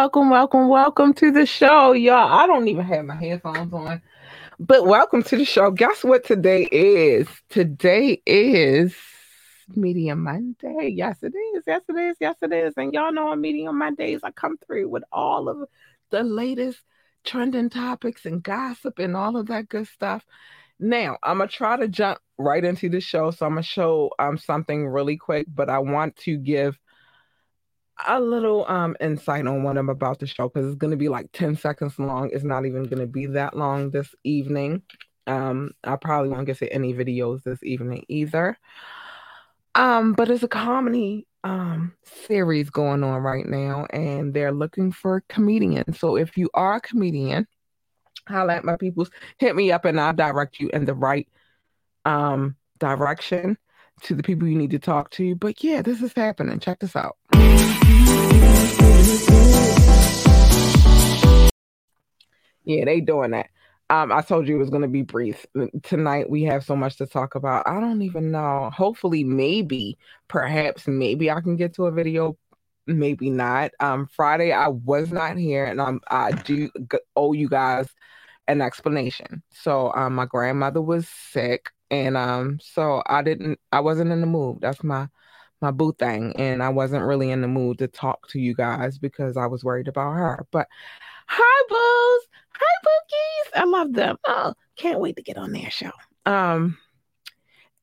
Welcome, welcome, welcome to the show, y'all. I don't even have my headphones on, but welcome to the show. Guess what today is? Today is Medium Monday. Yes, it is. Yes, it is. Yes, it is. And y'all know on Medium Mondays, I come through with all of the latest trending topics and gossip and all of that good stuff. Now, I'm gonna try to jump right into the show. So I'm gonna show um something really quick, but I want to give a little um insight on what I'm about to show because it's going to be like 10 seconds long. It's not even going to be that long this evening. Um, I probably won't get to any videos this evening either. Um, but it's a comedy um series going on right now, and they're looking for comedians. So if you are a comedian, holla at my peoples, hit me up and I'll direct you in the right um direction to the people you need to talk to. But yeah, this is happening. Check this out. Yeah, they doing that. Um, I told you it was going to be brief. Tonight we have so much to talk about. I don't even know. Hopefully, maybe, perhaps, maybe I can get to a video. Maybe not. Um, Friday I was not here, and I'm I do owe you guys an explanation. So, um, my grandmother was sick, and um, so I didn't. I wasn't in the mood. That's my my boo thing, and I wasn't really in the mood to talk to you guys because I was worried about her. But hi, boos, hi, bookies, I love them. Oh, can't wait to get on their show. Um,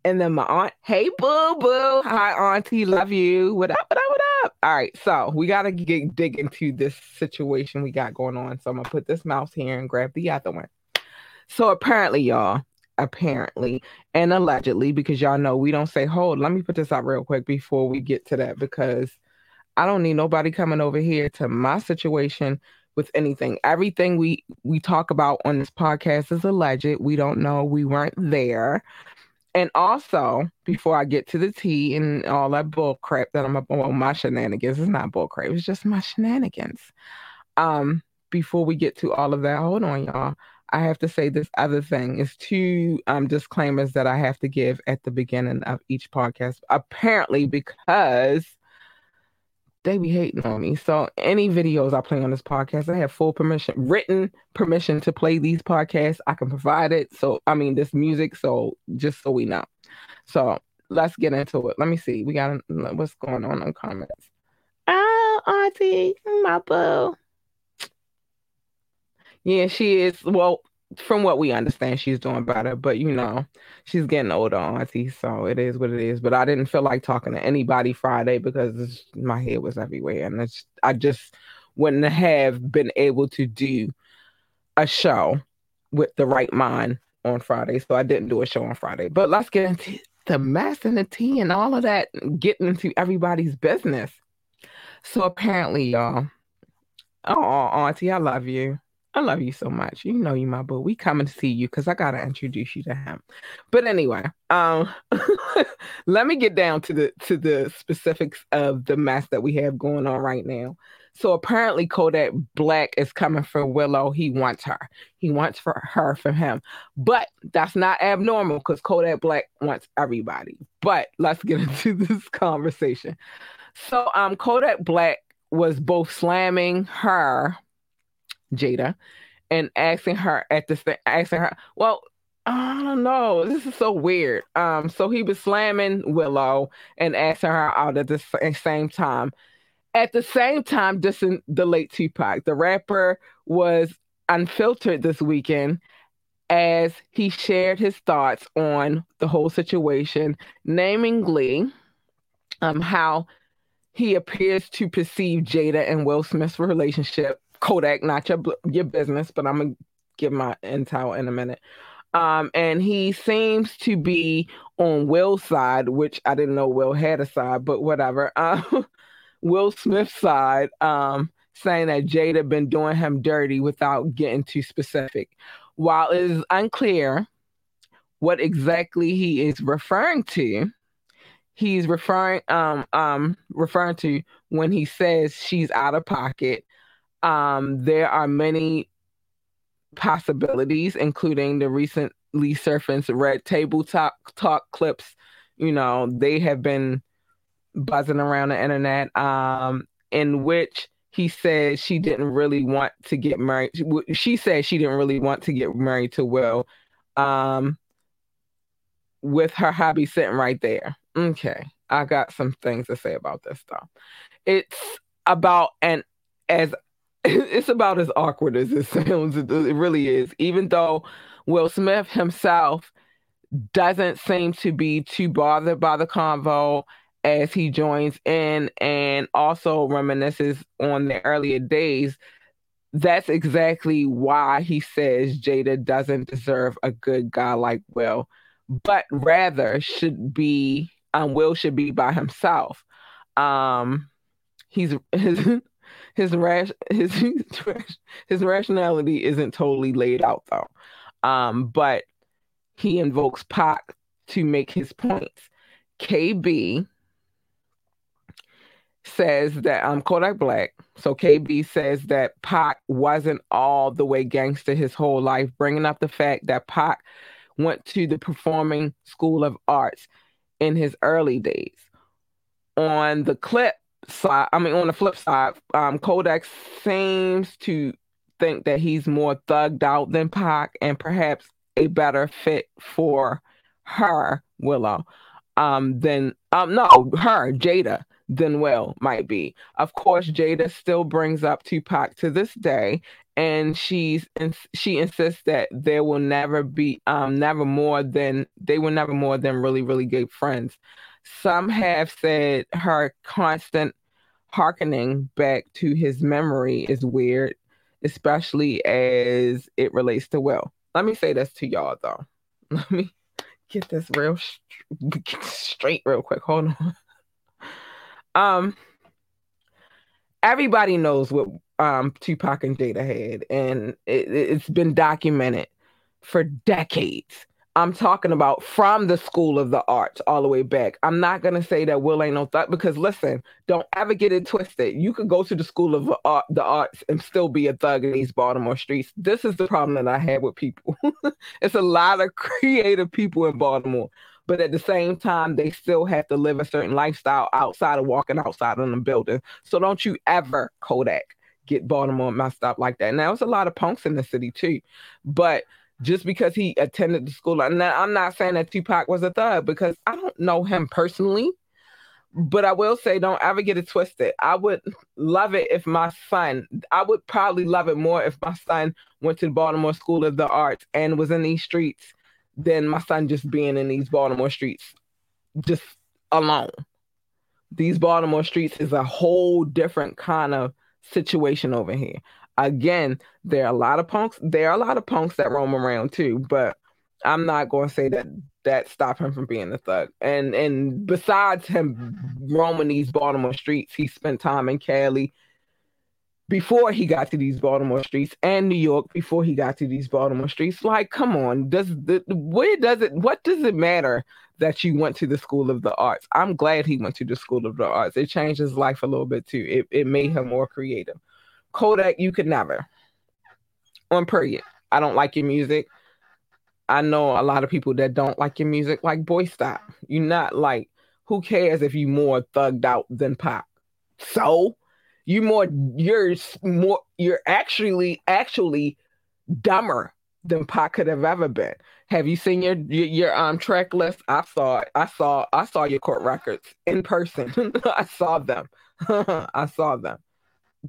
and then my aunt, hey, boo boo, hi, auntie, love you. What up? What up? What up? All right, so we gotta get dig into this situation we got going on. So I'm gonna put this mouse here and grab the other one. So apparently, y'all, apparently and allegedly because y'all know we don't say hold let me put this out real quick before we get to that because i don't need nobody coming over here to my situation with anything. Everything we we talk about on this podcast is alleged. We don't know. We weren't there. And also before i get to the tea and all that bull crap that i'm up on well, my shenanigans it's not bull crap it's just my shenanigans. Um before we get to all of that hold on y'all I have to say this other thing is two um, disclaimers that I have to give at the beginning of each podcast. Apparently, because they be hating on me. So any videos I play on this podcast, I have full permission, written permission to play these podcasts. I can provide it. So I mean this music. So just so we know. So let's get into it. Let me see. We got what's going on in comments. Oh, Auntie, my boo. Yeah, she is. Well, from what we understand, she's doing better, but you know, she's getting older, auntie. So it is what it is. But I didn't feel like talking to anybody Friday because my head was everywhere, and I just wouldn't have been able to do a show with the right mind on Friday. So I didn't do a show on Friday. But let's get into the mess and the tea and all of that, getting into everybody's business. So apparently, y'all, oh, auntie, I love you. I love you so much. You know you my boo. We coming to see you because I gotta introduce you to him. But anyway, um, let me get down to the to the specifics of the mess that we have going on right now. So apparently Kodak Black is coming for Willow. He wants her. He wants for her from him. But that's not abnormal because Kodak Black wants everybody. But let's get into this conversation. So um Kodak Black was both slamming her Jada and asking her at the asking her, well, I don't know. This is so weird. Um, so he was slamming Willow and asking her out at the same time. At the same time, dissing the late Tupac. The rapper was unfiltered this weekend as he shared his thoughts on the whole situation, namingly um, how he appears to perceive Jada and Will Smith's relationship Kodak, not your your business, but I'm gonna give my intel in a minute. Um, and he seems to be on Will's side, which I didn't know Will had a side, but whatever. Um, Will Smith's side, um, saying that Jada been doing him dirty without getting too specific. While it is unclear what exactly he is referring to, he's referring um um referring to when he says she's out of pocket um, there are many possibilities, including the recently surfaced Red Table Talk, talk clips. You know, they have been buzzing around the internet, um, in which he said she didn't really want to get married. She said she didn't really want to get married to Will. Um, with her hobby sitting right there. Okay, I got some things to say about this though. It's about and as it's about as awkward as it sounds. It, really is. Even though Will Smith himself doesn't seem to be too bothered by the convo as he joins in and also reminisces on the earlier days. That's exactly why he says Jada doesn't deserve a good guy like Will, but rather should be um, Will should be by himself. Um, he's his his rash his his rationality isn't totally laid out though. Um, but he invokes Pac to make his points. KB says that um Kodak Black. So KB says that Pac wasn't all the way gangster his whole life, bringing up the fact that Pac went to the Performing School of Arts in his early days. On the clip side, I mean, on the flip side, um, Kodak seems to think that he's more thugged out than Pac and perhaps a better fit for her, Willow, um, than, um, no, her, Jada, than Will might be. Of course, Jada still brings up Tupac to this day, and she's she insists that there will never be um never more than they were never more than really really good friends. Some have said her constant harkening back to his memory is weird, especially as it relates to Will. Let me say this to y'all though. Let me get this real straight real quick. Hold on. Um, everybody knows what um Tupac and Jada had, and it, it's been documented for decades. I'm talking about from the school of the arts all the way back. I'm not gonna say that Will ain't no thug because listen, don't ever get it twisted. You could go to the school of the arts and still be a thug in these Baltimore streets. This is the problem that I have with people. it's a lot of creative people in Baltimore but at the same time, they still have to live a certain lifestyle outside of walking outside in the building. So don't you ever, Kodak, get Baltimore messed up like that. Now, it's a lot of punks in the city too, but just because he attended the school, and I'm not saying that Tupac was a thug because I don't know him personally. But I will say, don't ever get it twisted. I would love it if my son, I would probably love it more if my son went to the Baltimore School of the Arts and was in these streets than my son just being in these Baltimore streets just alone. These Baltimore streets is a whole different kind of situation over here. Again, there are a lot of punks. There are a lot of punks that roam around too, but I'm not going to say that that stopped him from being a thug. And and besides him roaming these Baltimore streets, he spent time in Cali before he got to these Baltimore streets and New York before he got to these Baltimore streets. Like, come on, does the where does it what does it matter that you went to the School of the Arts? I'm glad he went to the School of the Arts. It changed his life a little bit too. It it made him more creative. Kodak, you could never. On period. I don't like your music. I know a lot of people that don't like your music. Like, boy, stop. You're not like, who cares if you more thugged out than pop? So you more you're more you're actually actually dumber than Pac could have ever been. Have you seen your, your your, um track list? I saw. I saw I saw your court records in person. I saw them. I saw them.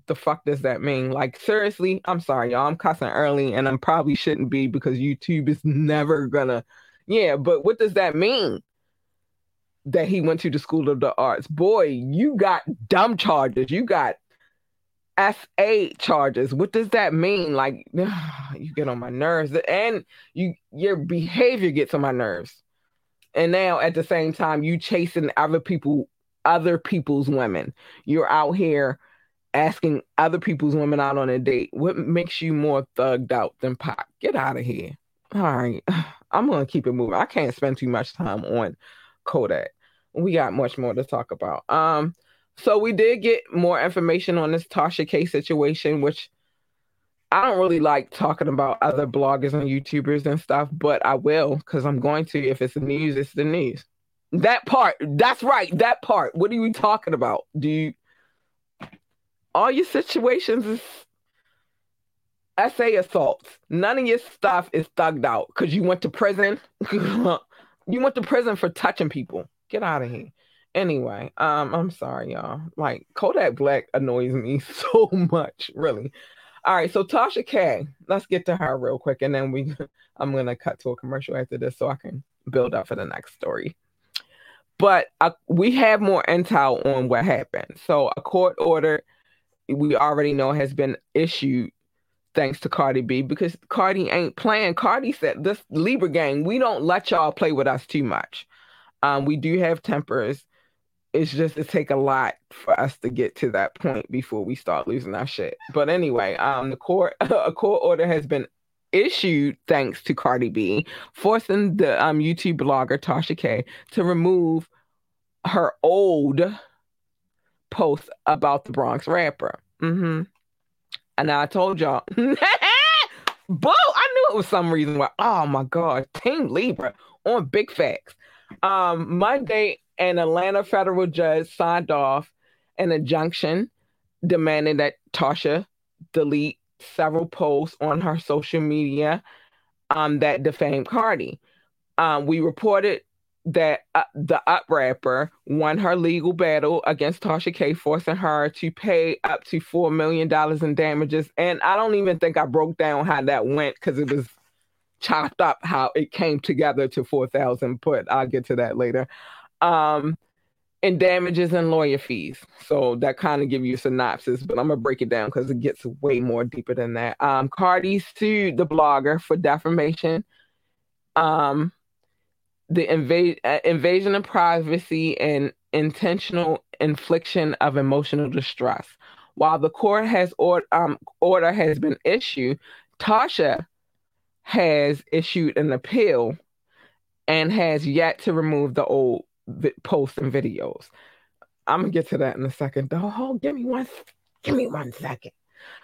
The fuck does that mean? Like seriously, I'm sorry, y'all. I'm cussing early, and I probably shouldn't be because YouTube is never gonna. Yeah, but what does that mean? That he went to the School of the Arts. Boy, you got dumb charges. You got SA charges. What does that mean? Like you get on my nerves and you your behavior gets on my nerves. And now at the same time you chasing other people other people's women. You're out here asking other people's women out on a date. What makes you more thugged out than pop? Get out of here. All right. I'm going to keep it moving. I can't spend too much time on Kodak. We got much more to talk about. Um so we did get more information on this Tasha K situation, which I don't really like talking about other bloggers and YouTubers and stuff, but I will because I'm going to. If it's the news, it's the news. That part, that's right. That part. What are you talking about? Do you? All your situations is SA assaults. None of your stuff is thugged out because you went to prison. you went to prison for touching people. Get out of here. Anyway, um, I'm sorry, y'all. Like Kodak Black annoys me so much, really. All right, so Tasha K, let's get to her real quick, and then we I'm gonna cut to a commercial after this so I can build up for the next story. But uh, we have more intel on what happened. So a court order we already know has been issued thanks to Cardi B because Cardi ain't playing. Cardi said this Libra gang, we don't let y'all play with us too much. Um, we do have tempers. It's just it take a lot for us to get to that point before we start losing our shit. But anyway, um, the court a court order has been issued thanks to Cardi B, forcing the um YouTube blogger Tasha K to remove her old post about the Bronx rapper. Mm-hmm. And I told y'all, boo, I knew it was some reason why. Oh my God, Team Libra on Big Facts. Um, Monday, an Atlanta federal judge signed off an injunction demanding that Tasha delete several posts on her social media um, that defamed Cardi. Um, we reported that uh, the up rapper won her legal battle against Tasha K, forcing her to pay up to $4 million in damages. And I don't even think I broke down how that went because it was chopped up how it came together to 4000 but I'll get to that later. Um, and damages and lawyer fees. So that kind of give you a synopsis, but I'm gonna break it down because it gets way more deeper than that. Um, Cardi sued the blogger for defamation. Um, the inv- uh, invasion of privacy and intentional infliction of emotional distress. While the court has or- um, order has been issued, Tasha has issued an appeal and has yet to remove the old vi- posts and videos. I'm gonna get to that in a second. Oh, give me one, give me one second.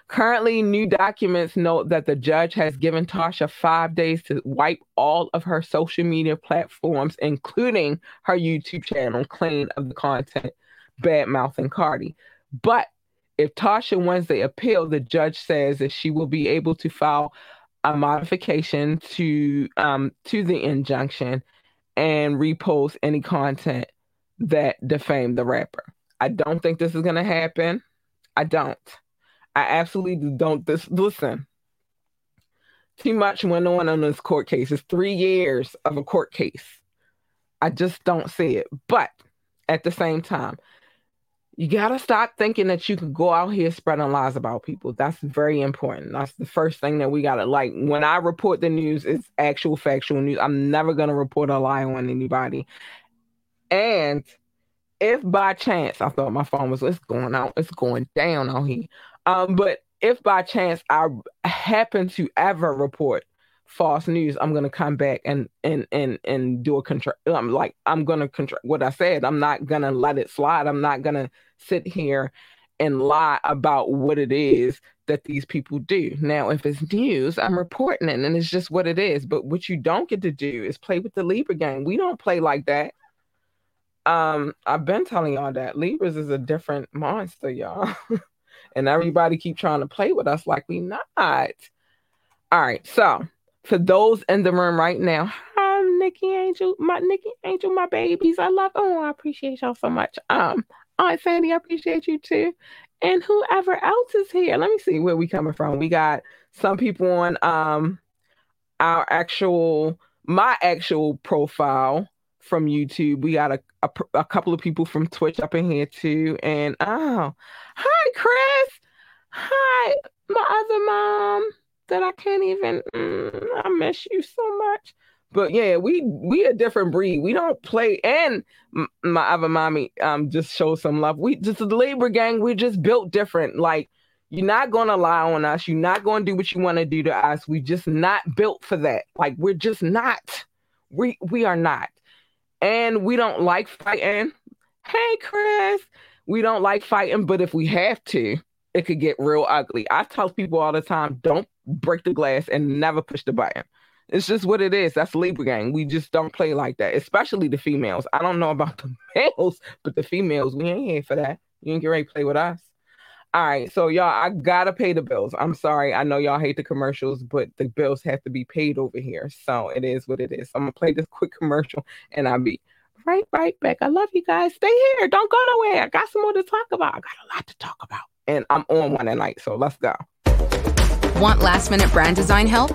Currently, new documents note that the judge has given Tasha five days to wipe all of her social media platforms, including her YouTube channel, clean of the content bad mouthing Cardi. But if Tasha wins the appeal, the judge says that she will be able to file a modification to um, to the injunction and repost any content that defamed the rapper. I don't think this is going to happen. I don't. I absolutely don't. Listen. Too much went on in this court case. It's three years of a court case. I just don't see it. But at the same time, you gotta stop thinking that you can go out here spreading lies about people. That's very important. That's the first thing that we gotta like. When I report the news, it's actual factual news. I'm never gonna report a lie on anybody. And if by chance I thought my phone was it's going out, it's going down out here. Um, but if by chance I happen to ever report false news, I'm gonna come back and and and and do a contract. I'm like I'm gonna contract what I said. I'm not gonna let it slide. I'm not gonna sit here and lie about what it is that these people do. Now, if it's news, I'm reporting it, and it's just what it is. But what you don't get to do is play with the Libra game. We don't play like that. Um, I've been telling y'all that Libras is a different monster, y'all. and everybody keep trying to play with us like we not. All right, so for those in the room right now, hi Nikki Angel, my Nikki Angel, my babies. I love. Oh, I appreciate y'all so much. Um, Aunt Sandy, I appreciate you too, and whoever else is here. Let me see where we coming from. We got some people on um our actual my actual profile from YouTube. We got a, a, a couple of people from Twitch up in here too, and oh, hi Chris, hi my other mom that I can't even. Mm, I miss you so much. But yeah, we we a different breed. We don't play. And my other mommy um just show some love. We just the Libra gang. We're just built different. Like you're not gonna lie on us. You're not gonna do what you want to do to us. We just not built for that. Like we're just not. We we are not. And we don't like fighting. Hey Chris, we don't like fighting, but if we have to, it could get real ugly. I tell people all the time, don't break the glass and never push the button. It's just what it is. That's Libra gang. We just don't play like that, especially the females. I don't know about the males, but the females, we ain't here for that. You ain't get ready to play with us. All right, so y'all, I gotta pay the bills. I'm sorry. I know y'all hate the commercials, but the bills have to be paid over here. So it is what it is. I'm gonna play this quick commercial and I'll be right right back. I love you guys. Stay here. Don't go nowhere. I got some more to talk about. I got a lot to talk about. And I'm on one tonight, so let's go. Want last minute brand design help?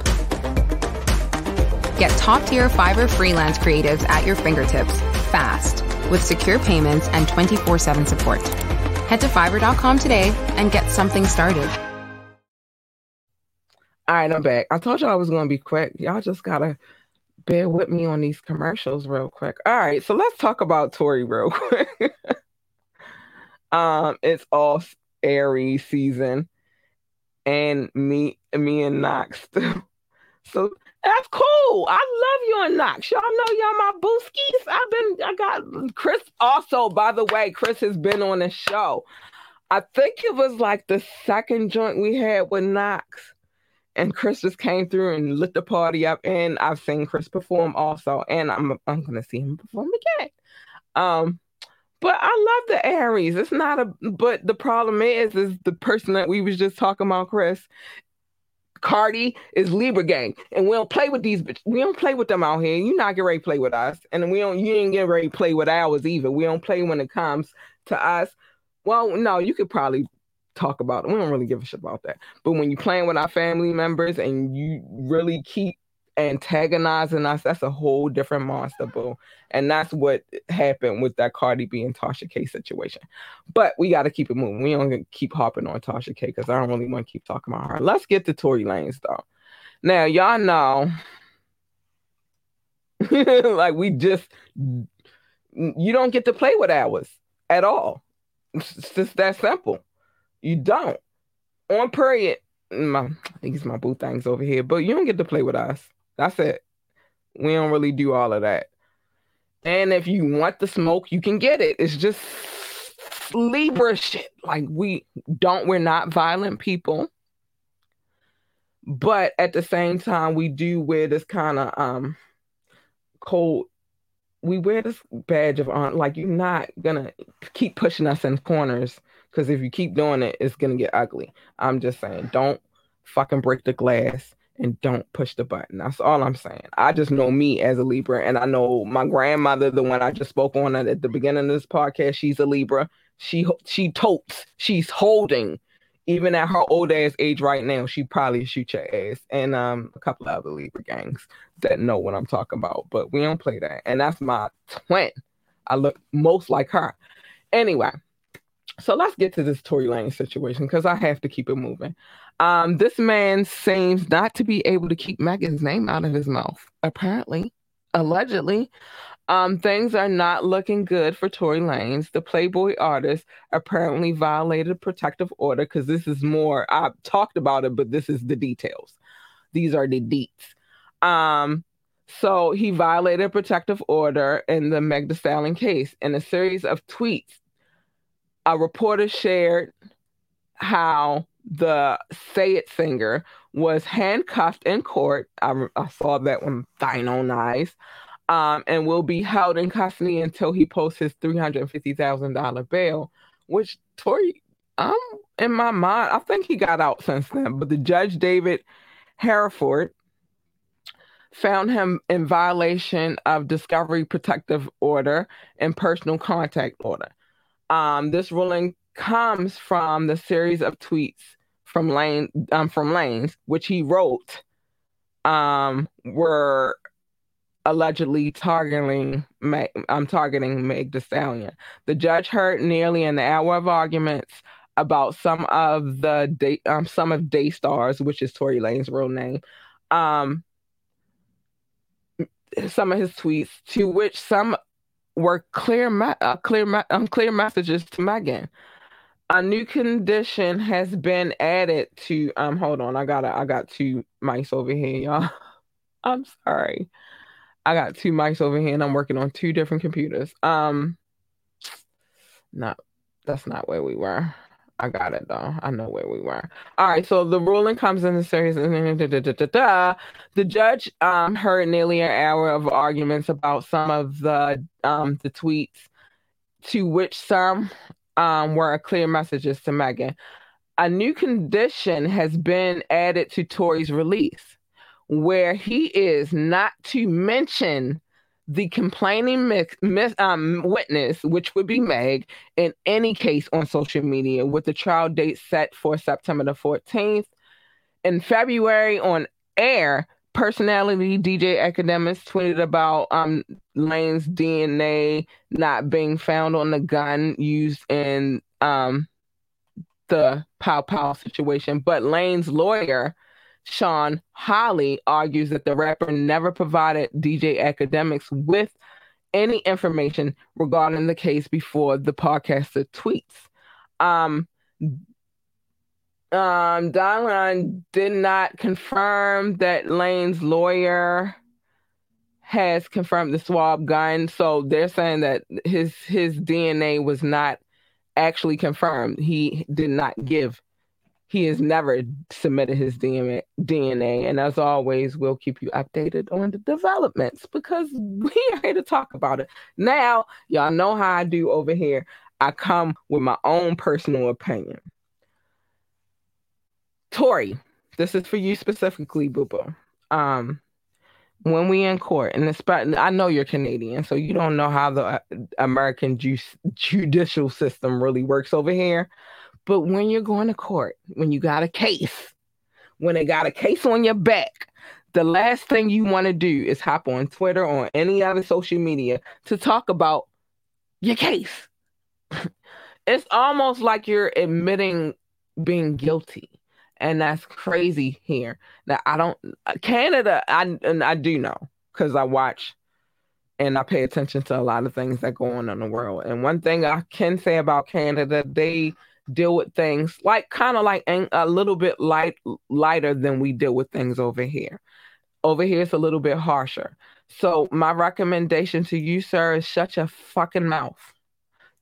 Get top tier Fiverr freelance creatives at your fingertips fast with secure payments and 24 7 support. Head to fiverr.com today and get something started. All right, I'm back. I told y'all I was going to be quick. Y'all just got to bear with me on these commercials real quick. All right, so let's talk about Tory real quick. um, it's all Aries season, and me, me and Knox. so that's cool. I love you and Knox. Y'all know y'all my booskies. I've been, I got Chris also, by the way, Chris has been on the show. I think it was like the second joint we had with Knox. And Chris just came through and lit the party up. And I've seen Chris perform also. And I'm I'm gonna see him perform again. Um, but I love the Aries. It's not a but the problem is is the person that we was just talking about, Chris, Cardi is Libra gang, and we don't play with these. We don't play with them out here. You not get ready to play with us, and we don't. You ain't get ready to play with ours either. We don't play when it comes to us. Well, no, you could probably talk about it. We don't really give a shit about that. But when you're playing with our family members and you really keep antagonizing us, that's a whole different monster, boo. And that's what happened with that Cardi B and Tasha K situation. But we got to keep it moving. We don't keep hopping on Tasha K because I don't really want to keep talking about her. Let's get to Tory Lanez though. Now y'all know, like we just you don't get to play with ours at all. It's just that simple. You don't. On period, my these my boo things over here, but you don't get to play with us. That's it. We don't really do all of that. And if you want the smoke, you can get it. It's just Libra shit. Like we don't, we're not violent people. But at the same time, we do wear this kind of um cold. We wear this badge of honor. Like you're not gonna keep pushing us in corners because if you keep doing it, it's gonna get ugly. I'm just saying, don't fucking break the glass and don't push the button. That's all I'm saying. I just know me as a Libra, and I know my grandmother, the one I just spoke on at the beginning of this podcast. She's a Libra. She she totes. She's holding. Even at her old ass age right now, she probably shoot your ass. And um, a couple of other Libra gangs that know what I'm talking about, but we don't play that. And that's my twin. I look most like her. Anyway, so let's get to this Tory Lane situation because I have to keep it moving. Um, this man seems not to be able to keep Megan's name out of his mouth, apparently, allegedly. Um, things are not looking good for Tory Lanez. The Playboy artist apparently violated a protective order because this is more, I've talked about it, but this is the details. These are the deets. Um, so he violated a protective order in the Meg Thee case. In a series of tweets, a reporter shared how the Say It singer was handcuffed in court. I, I saw that one Dino Eyes. Um, and will be held in custody until he posts his $350,000 bail, which Tory, um, in my mind, I think he got out since then. But the judge, David Herriford, found him in violation of discovery protective order and personal contact order. Um, this ruling comes from the series of tweets from Lane um, from Lanez, which he wrote, um, were allegedly targeting Meg, um, targeting Meg Thee Stallion. The judge heard nearly an hour of arguments about some of the day, um, some of Daystar's, which is Tory Lane's real name, um, some of his tweets, to which some were clear, me- uh, clear, um, clear messages to Megan. A new condition has been added to um hold on i got i got two mice over here y'all. I'm sorry. I got two mice over here and i'm working on two different computers. Um no that's not where we were i got it though i know where we were all right so the ruling comes in the series the judge um heard nearly an hour of arguments about some of the um the tweets to which some um, were clear messages to Megan. a new condition has been added to Tory's release, where he is not to mention the complaining um, witness, which would be Meg, in any case on social media, with the trial date set for September the 14th. In February on air, personality DJ Akademiks tweeted about um, Lane's DNA not being found on the gun used in um, the Pow Pow situation, but Lane's lawyer Shawn Holley argues that the rapper never provided DJ Akademiks with any information regarding the case before the podcaster tweets. Um, um, Dylan did not confirm that Lane's lawyer has confirmed the swab gun, so they're saying that his his DNA was not actually confirmed. He did not give he has never submitted his DNA. And as always, we'll keep you updated on the developments because we are here to talk about it. Now, y'all know how I do over here. I come with my own personal opinion. Tory, this is for you specifically, Boo Boo. Um, when we in court, and especially, I know you're Canadian, so you don't know how the uh, American ju- judicial system really works over here. But when you're going to court, when you got a case, when they got a case on your back, the last thing you want to do is hop on Twitter or any other social media to talk about your case. it's almost like you're admitting being guilty. And that's crazy here. Now I don't uh, Canada, I and I do know because I watch and I pay attention to a lot of things that go on in the world. And one thing I can say about Canada, they deal with things like kind of like a little bit light lighter than we deal with things over here. Over here it's a little bit harsher. So my recommendation to you, sir, is shut your fucking mouth.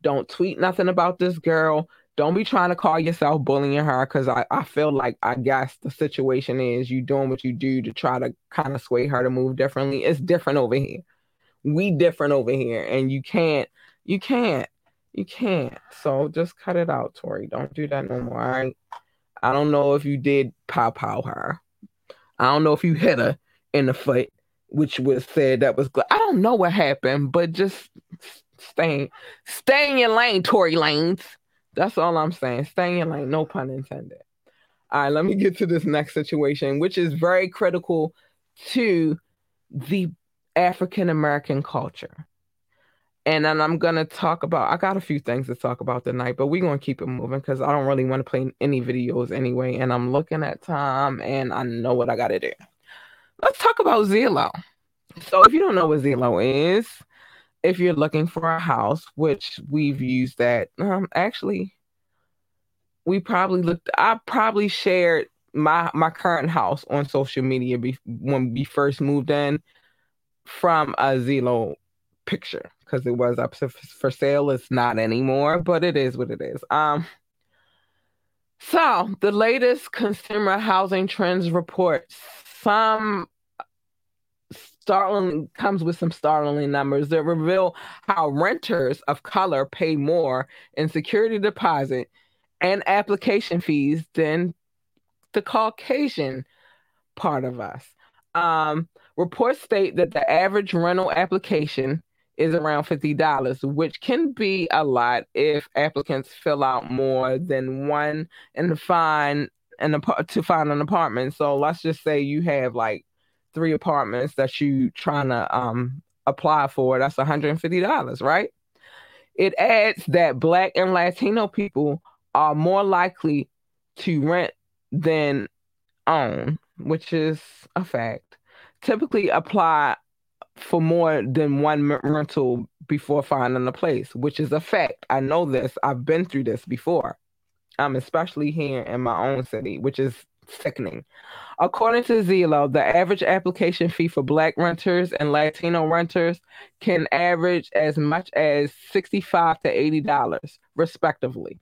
Don't tweet nothing about this girl. Don't be trying to call yourself bullying her because I, I feel like I guess the situation is you doing what you do to try to kind of sway her to move differently. It's different over here. We different over here, and you can't you can't you can't. So just cut it out, Tory. Don't do that no more. Right. I don't know if you did pow pow her. I don't know if you hit her in the foot, which was said that was good. I don't know what happened, but just stay stay in your lane, Tory Lanez. That's all I'm saying. Stay in your lane, no pun intended. All right, let me get to this next situation, which is very critical to the African American culture and then I'm gonna talk about. I got a few things to talk about tonight, but we're gonna keep it moving because I don't really want to play any videos anyway. And I'm looking at time, and I know what I gotta do. Let's talk about Zillow. So, if you don't know what Zillow is, if you're looking for a house, which we've used that, um, actually, we probably looked. I probably shared my my current house on social media be, when we first moved in from a Zillow picture because it was up for sale. It's not anymore, but it is what it is. Um, so the latest consumer housing trends report, some startling comes with some startling numbers that reveal how renters of color pay more in security deposit and application fees than the Caucasian part of us. Um, reports state that the average rental application is around $50, which can be a lot if applicants fill out more than one and find an to find an apartment. So let's just say you have like three apartments that you trying to um apply for. That's $150, right? It adds that black and Latino people are more likely to rent than own, which is a fact. Typically apply for more than one rental before finding a place, which is a fact. I know this. I've been through this before. Um, especially here in my own city, which is sickening. According to Zillow, the average application fee for Black renters and Latino renters can average as much as sixty-five to eighty dollars, respectively.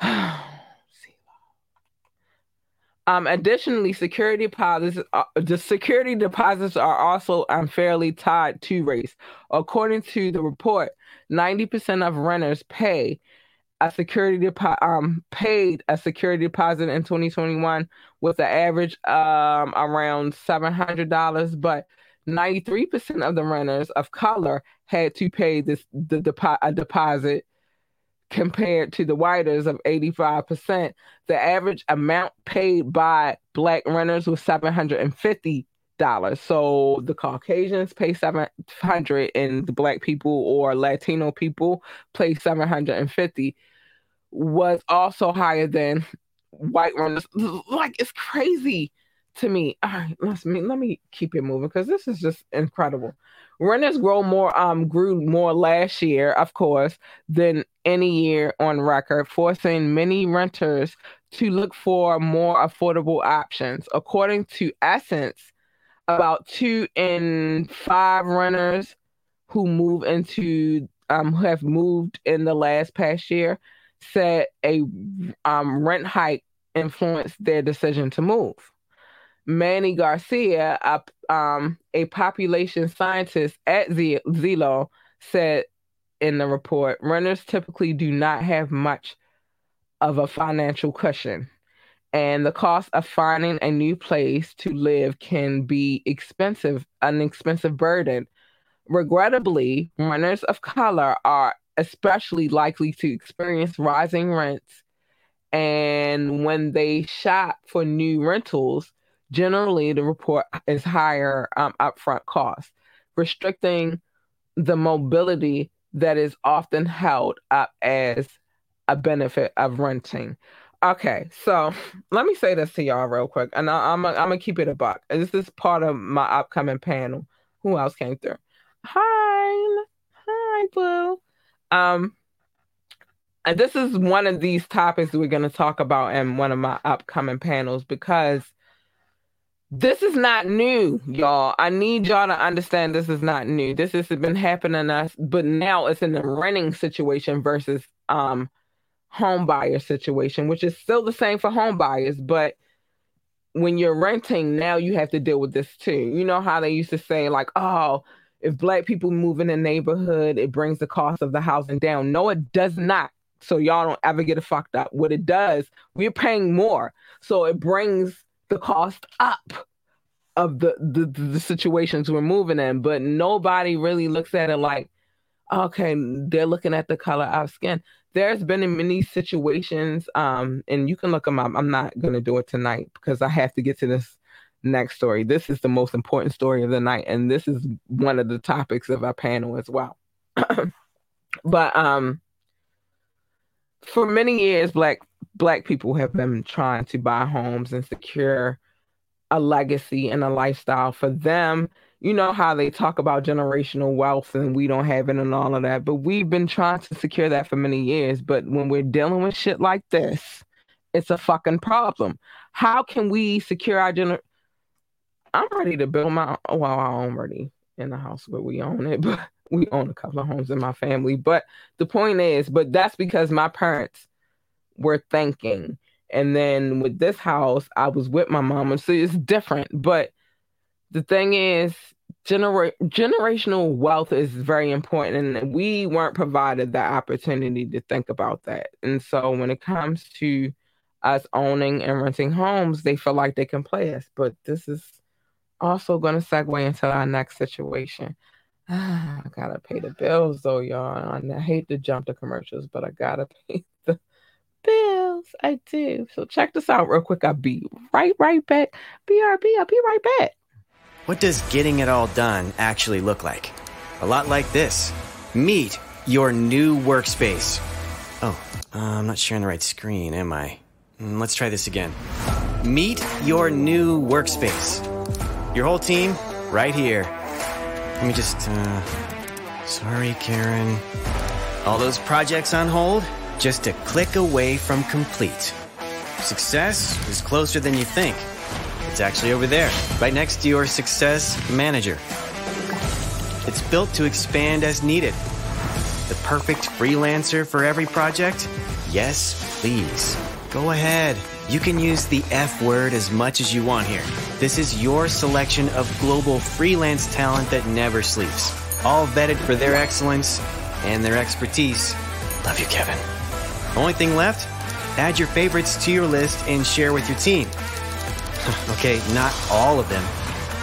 Um, additionally, security deposits, uh, the security deposits are also unfairly tied to race. According to the report, 90% of renters pay a security deposit um paid a security deposit in 2021 with an average um around $700 but 93% of the renters of color had to pay this the depo- a deposit compared to the whiters of 85%. The average amount paid by black renters was 750 dollars. So the Caucasians pay 700 and the black people or Latino people pay 750 was also higher than white renters. Like it's crazy to me. All right, let's me let me keep it moving because this is just incredible. Renters grow more um grew more last year, of course, than any year on record, forcing many renters to look for more affordable options. According to Essence, about two in five renters who move into um who have moved in the last past year said a um rent hike influenced their decision to move. Manny Garcia, a, um, a population scientist at Z- Zillow, said in the report renters typically do not have much of a financial cushion, and the cost of finding a new place to live can be expensive, an expensive burden. Regrettably, renters of color are especially likely to experience rising rents, and when they shop for new rentals, generally the report is higher um, upfront cost, restricting the mobility that is often held up as a benefit of renting. Okay, so let me say this to y'all real quick, and I, am I'm gonna keep it a buck. This is part of my upcoming panel. Who else came through? Hi, hi, boo. Um, and this is one of these topics we're gonna talk about in one of my upcoming panels because this is not new, y'all. I need y'all to understand this is not new. This has been happening us, but now it's in the renting situation versus um home buyer situation, which is still the same for home buyers, but when you're renting, now you have to deal with this too. You know how they used to say, like, oh, if black people move in a neighborhood, it brings the cost of the housing down. No, it does not. So y'all don't ever get it fucked up. What it does, we're paying more. So it brings the cost up of the, the the situations we're moving in, but nobody really looks at it like, okay, they're looking at the color of skin. There's been in many situations, um, and you can look them up. I'm not gonna do it tonight because I have to get to this next story. This is the most important story of the night, and this is one of the topics of our panel as well. but um, for many years, black black people have been trying to buy homes and secure a legacy and a lifestyle for them. You know how they talk about generational wealth and we don't have it and all of that, but we've been trying to secure that for many years. But when we're dealing with shit like this, it's a fucking problem. How can we secure our gener? I'm ready to build my own. well, I'm already in the house where we own it, but we own a couple of homes in my family. But the point is, but that's because my parents were thinking. And then with this house, I was with my mom, And so it's different. But the thing is, genera- generational wealth is very important, and we weren't provided that opportunity to think about that. And so, when it comes to us owning and renting homes, they feel like they can play us. But this is also going to segue into our next situation. I gotta pay the bills though, y'all. I hate to jump to commercials, but I gotta pay the bills. I do. So check this out real quick. I'll be right, right back. BRB, I'll be right back. What does getting it all done actually look like? A lot like this. Meet your new workspace. Oh, uh, I'm not sharing the right screen, am I? Mm, let's try this again. Meet your new workspace. Your whole team, right here. Let me just, uh, sorry, Karen. All those projects on hold? Just a click away from complete. Success is closer than you think. It's actually over there, right next to your Success Manager. It's built to expand as needed. The perfect freelancer for every project? Yes, please. Go ahead. You can use the F word as much as you want here. This is your selection of global freelance talent that never sleeps. All vetted for their excellence and their expertise. Love you, Kevin. Only thing left? Add your favorites to your list and share with your team. okay, not all of them.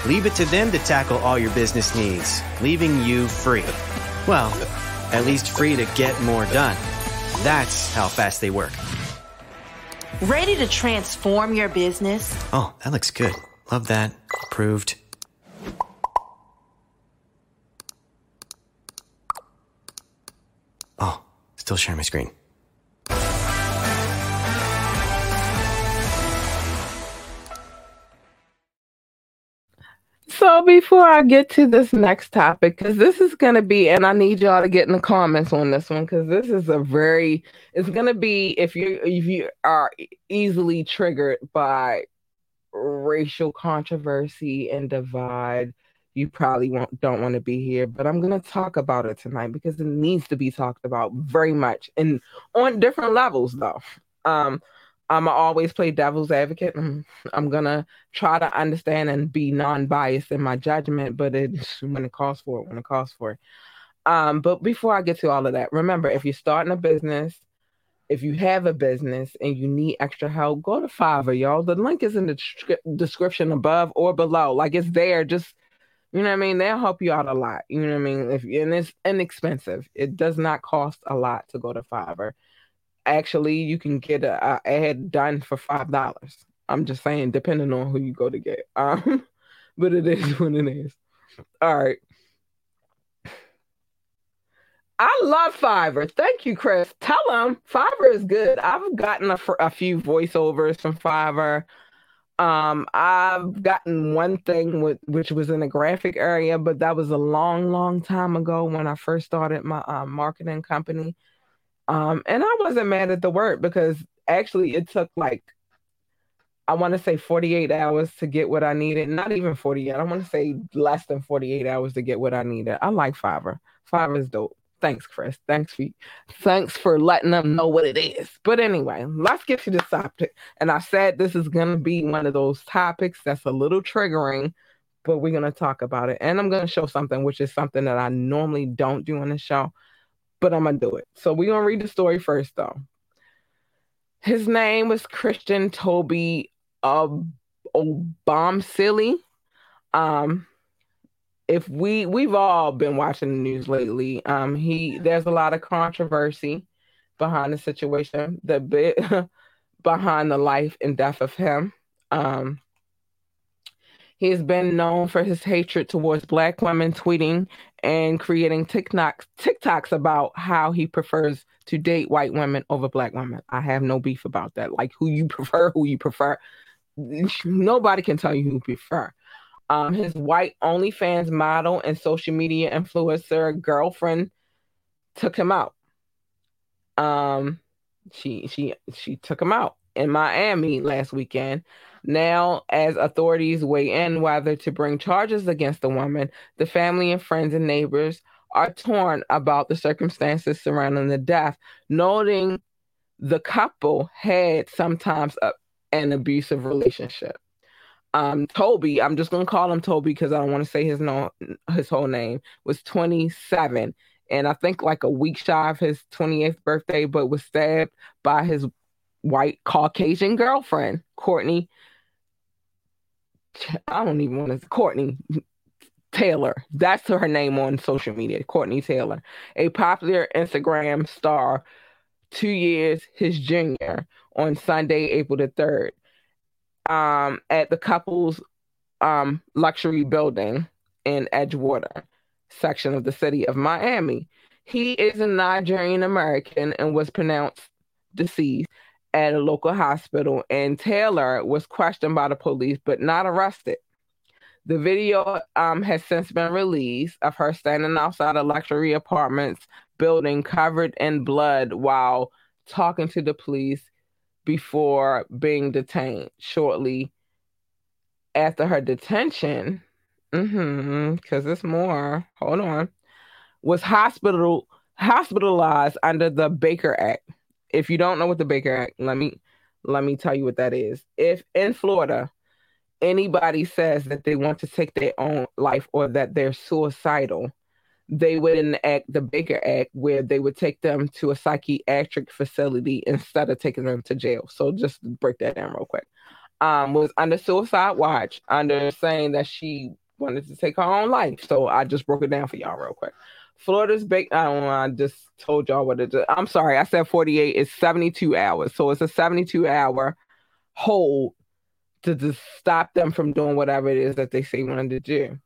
Leave it to them to tackle all your business needs, leaving you free. Well, at least free to get more done. That's how fast they work. Ready to transform your business? Oh, that looks good. Love that. Approved. Oh, still sharing my screen. So before I get to this next topic, because this is gonna be, and I need y'all to get in the comments on this one, because this is a very, it's gonna be if you if you are easily triggered by racial controversy and divide, you probably won't don't want to be here. But I'm gonna talk about it tonight because it needs to be talked about very much and on different levels though. Um, I'm always play devil's advocate. I'm, I'm gonna try to understand and be non-biased in my judgment, but it's when it calls for it, when it calls for it. Um, but before I get to all of that, remember if you're starting a business, if you have a business and you need extra help, go to Fiverr, y'all. The link is in the description above or below. Like it's there. Just you know what I mean? They'll help you out a lot. You know what I mean? If and it's inexpensive. It does not cost a lot to go to Fiverr actually you can get a, a ad done for five dollars. I'm just saying, depending on who you go to get. Um, but it is what it is. All right. I love Fiverr. Thank you, Chris. Tell them Fiverr is good. I've gotten a, a few voiceovers from Fiverr. Um, I've gotten one thing with, which was in the graphic area, but that was a long, long time ago when I first started my uh, marketing company. Um, and I wasn't mad at the work because actually it took like I want to say 48 hours to get what I needed. Not even 48. I want to say less than 48 hours to get what I needed. I like Fiverr. Fiverr is dope. Thanks, Chris. Thanks for thanks for letting them know what it is. But anyway, let's get to this topic. And I said this is gonna be one of those topics that's a little triggering, but we're gonna talk about it. And I'm gonna show something which is something that I normally don't do on the show but I'm gonna do it. So we're gonna read the story first, though. His name was Christian Toby Obumseli. Um, if we we've all been watching the news lately, um, he there's a lot of controversy behind the situation, the bit behind the life and death of him. Um, He's been known for his hatred towards black women, tweeting and creating TikToks, TikToks about how he prefers to date white women over black women. I have no beef about that. Like who you prefer, who you prefer. Nobody can tell you who you prefer. Um, his white OnlyFans model and social media influencer girlfriend took him out. Um, she she she took him out in Miami last weekend now, as authorities weigh in whether to bring charges against the woman, the family and friends and neighbors are torn about the circumstances surrounding the death, noting the couple had sometimes a, an abusive relationship. Um, Toby, I'm just gonna call him Toby because I don't want to say his no his whole name, was 27 and I think like a week shy of his 28th birthday, but was stabbed by his white Caucasian girlfriend, Courtney I don't even want to Courtney Taylor. That's her name on social media, Courtney Taylor, a popular Instagram star, two years his junior on Sunday, April the 3rd, um, at the couple's um, luxury building in Edgewater section of the city of Miami. He is a Nigerian American and was pronounced deceased at a local hospital, and Taylor was questioned by the police but not arrested. The video um, has since been released of her standing outside a luxury apartments building covered in blood while talking to the police before being detained. Shortly after her detention, because mm-hmm, it's more, hold on, was hospital hospitalized under the Baker Act if you don't know what the Baker Act, let me let me tell you what that is. If in Florida anybody says that they want to take their own life or that they're suicidal, they would enact the Baker Act, where they would take them to a psychiatric facility instead of taking them to jail. So just break that down real quick. Um, was under suicide watch, under saying that she wanted to take her own life. So I just broke it down for y'all real quick. Florida's big. I don't know. I just told y'all what it is. I'm sorry. I said 48. It's 72 hours. So it's a 72 hour hold to just stop them from doing whatever it is that they say wanted to do.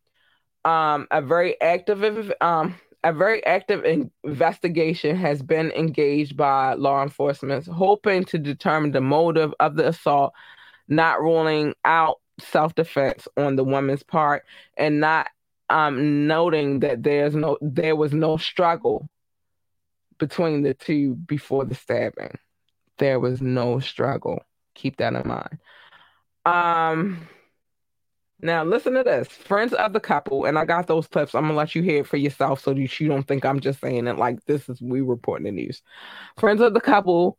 Um, a very active um, a very active investigation has been engaged by law enforcement, hoping to determine the motive of the assault, not ruling out self defense on the woman's part, and not um, noting that there's no there was no struggle between the two before the stabbing. There was no struggle. Keep that in mind. Um now listen to this. Friends of the couple, and I got those clips. I'm gonna let you hear it for yourself so that you don't think I'm just saying it like this is we reporting the news. Friends of the couple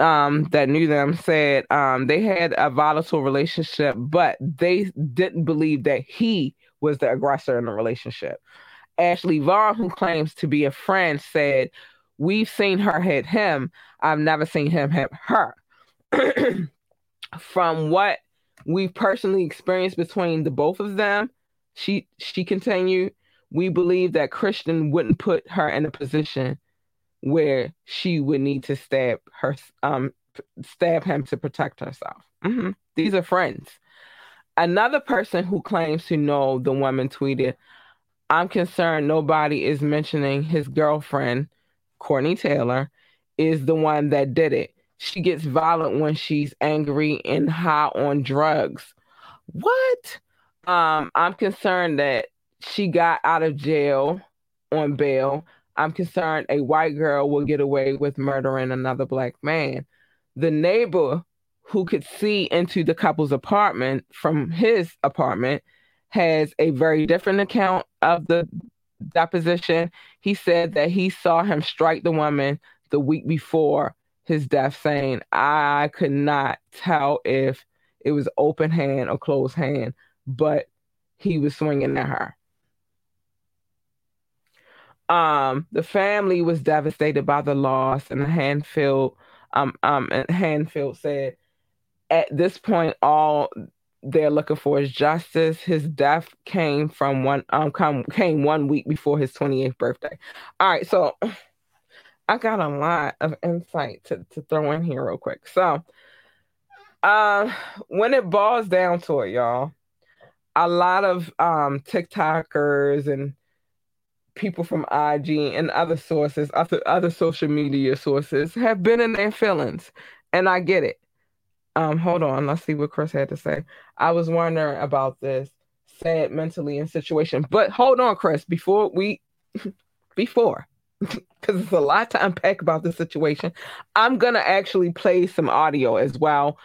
um that knew them said um they had a volatile relationship, but they didn't believe that he was the aggressor in the relationship. Ashley Vaughn, who claims to be a friend, said, We've seen her hit him. I've never seen him hit her. From what we've personally experienced between the both of them, she she continued, we believe that Christian wouldn't put her in a position where she would need to stab her um stab him to protect herself. Mm-hmm. These are friends. Another person who claims to know the woman tweeted, I'm concerned nobody is mentioning his girlfriend, Courtney Taylor, is the one that did it. She gets violent when she's angry and high on drugs. What? Um, I'm concerned that she got out of jail on bail. I'm concerned a white girl will get away with murdering another black man. The neighbor who could see into the couple's apartment from his apartment has a very different account of the deposition. He said that he saw him strike the woman the week before his death, saying, I could not tell if it was open hand or closed hand, but he was swinging at her. Um, the family was devastated by the loss, and Handfield, um, um, and Handfield said at this point, all they're looking for is justice. His death came from one um come came one week before his 28th birthday. All right, so I got a lot of insight to, to throw in here real quick. So uh when it boils down to it, y'all, a lot of um TikTokers and people from IG and other sources, other other social media sources have been in their feelings. And I get it. Um, hold on, let's see what Chris had to say. I was wondering about this sad mentally in situation, but hold on, Chris, before we before because it's a lot to unpack about this situation. I'm gonna actually play some audio as well.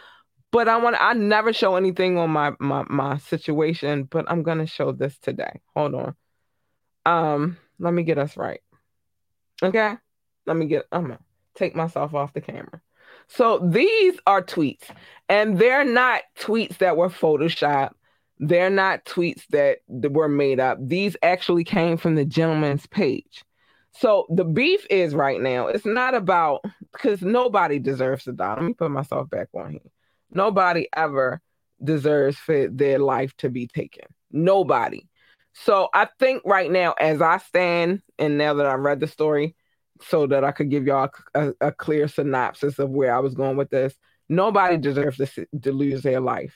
But I want I never show anything on my, my my situation, but I'm gonna show this today. Hold on. Um, let me get us right. Okay. Let me get I'm gonna take myself off the camera. So these are tweets, and they're not tweets that were photoshopped. They're not tweets that, were made up. These actually came from the gentleman's page. So the beef is right now, it's not about because nobody deserves to die. Let me put myself back on here. Nobody ever deserves for their life to be taken. Nobody. So I think right now, as I stand, and now that I've read the story, so that I could give y'all a, a, clear synopsis of where I was going with this. Nobody deserves to, to lose their life.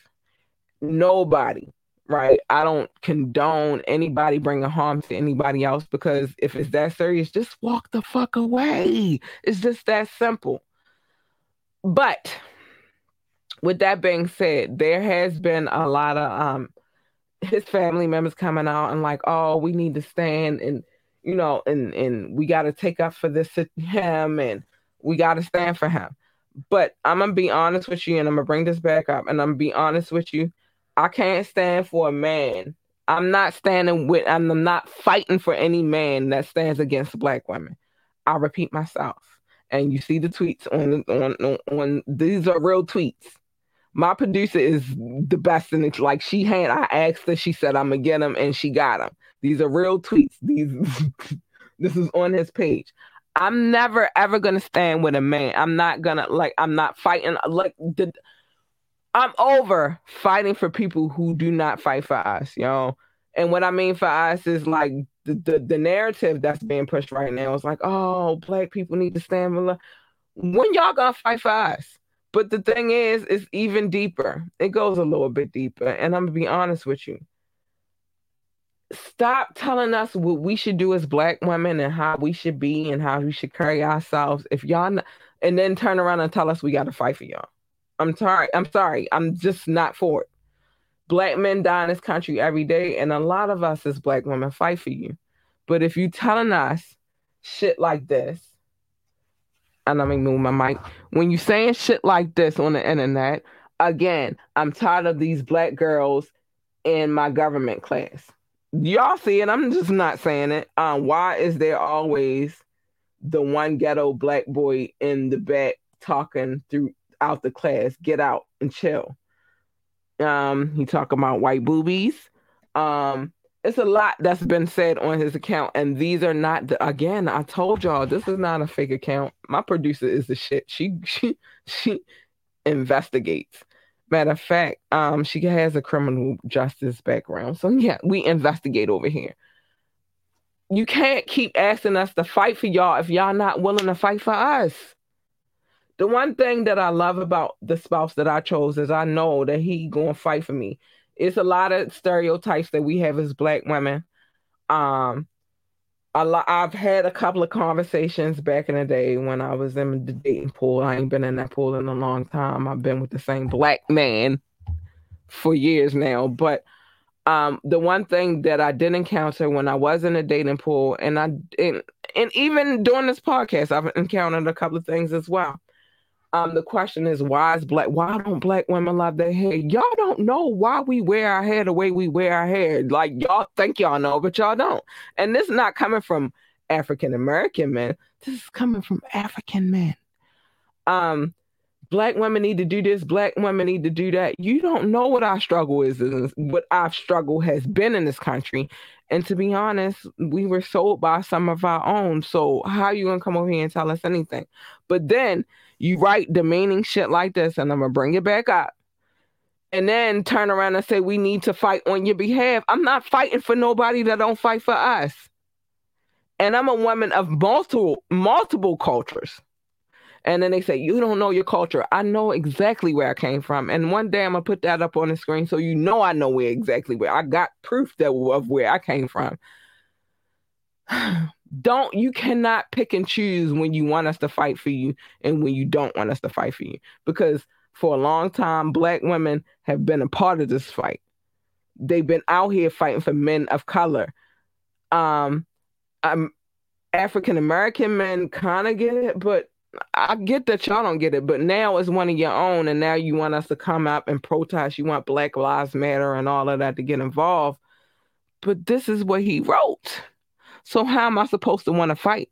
Nobody, right? I don't condone anybody bringing harm to anybody else because if it's that serious, just walk the fuck away. It's just that simple. But with that being said, there has been a lot of um his family members coming out and like, oh, we need to stand and you know, and and we got to take up for this him, and we got to stand for him. But I'm gonna be honest with you, and I'm gonna bring this back up, and I'm gonna be honest with you. I can't stand for a man. I'm not standing with. I'm not fighting for any man that stands against black women. I repeat myself, and you see the tweets on on on, these are real tweets. My producer is the best, and it's like she had. I asked her, she said I'm gonna get him, and she got him. These are real tweets. These this is on his page. I'm never ever gonna stand with a man. I'm not gonna like. I'm not fighting. Like the, I'm over fighting for people who do not fight for us, you know. And what I mean for us is like the the, the narrative that's being pushed right now is like, oh, black people need to stand for. When y'all gonna fight for us? But the thing is, it's even deeper. It goes a little bit deeper. And I'm gonna be honest with you stop telling us what we should do as black women and how we should be and how we should carry ourselves. If y'all, not, and then turn around and tell us we got to fight for y'all. I'm sorry. I'm sorry. I'm just not for it. Black men die in this country every day, and a lot of us as black women fight for you. But if you telling us shit like this, and let me move my mic. When you saying shit like this on the internet, again, I'm tired of these black girls in my government class y'all see it. I'm just not saying it. Um, why is there always the one ghetto black boy in the back talking throughout the class? Get out and chill. Um, he talking about white boobies. Um, it's a lot that's been said on his account, and these are not the, again. I told y'all this is not a fake account. My producer is the shit. She she she investigates. Matter of fact, um, she has a criminal justice background. So yeah, we investigate over here. You can't keep asking us to fight for y'all if y'all not willing to fight for us. The one thing that I love about the spouse that I chose is I know that he gonna fight for me. It's a lot of stereotypes that we have as black women. Um, a lot, I've had a couple of conversations back in the day when I was in the dating pool. I ain't been in that pool in a long time. I've been with the same black man for years now. But um, the one thing that I did encounter when I was in a dating pool, and I and, and even during this podcast, I've encountered a couple of things as well. Um, the question is why is black why don't black women love their hair? Y'all don't know why we wear our hair the way we wear our hair. Like y'all think y'all know, but y'all don't. And this is not coming from African American men. This is coming from African men. Um, black women need to do this, black women need to do that. You don't know what our struggle is, what our struggle has been in this country. And to be honest, we were sold by some of our own. So how you gonna come over here and tell us anything? But then you write demeaning shit like this, and I'm gonna bring it back up. And then turn around and say we need to fight on your behalf. I'm not fighting for nobody that don't fight for us. And I'm a woman of multiple multiple cultures. And then they say, You don't know your culture. I know exactly where I came from. And one day I'm gonna put that up on the screen so you know I know where exactly where I got proof that of where I came from. don't you cannot pick and choose when you want us to fight for you and when you don't want us to fight for you. Because for a long time black women have been a part of this fight. They've been out here fighting for men of color. Um i'm african american men kind of get it but i get that y'all don't get it but now it's one of your own and now you want us to come up and protest. You want black lives matter and all of that to get involved. But this is what he wrote so how am I supposed to want to fight?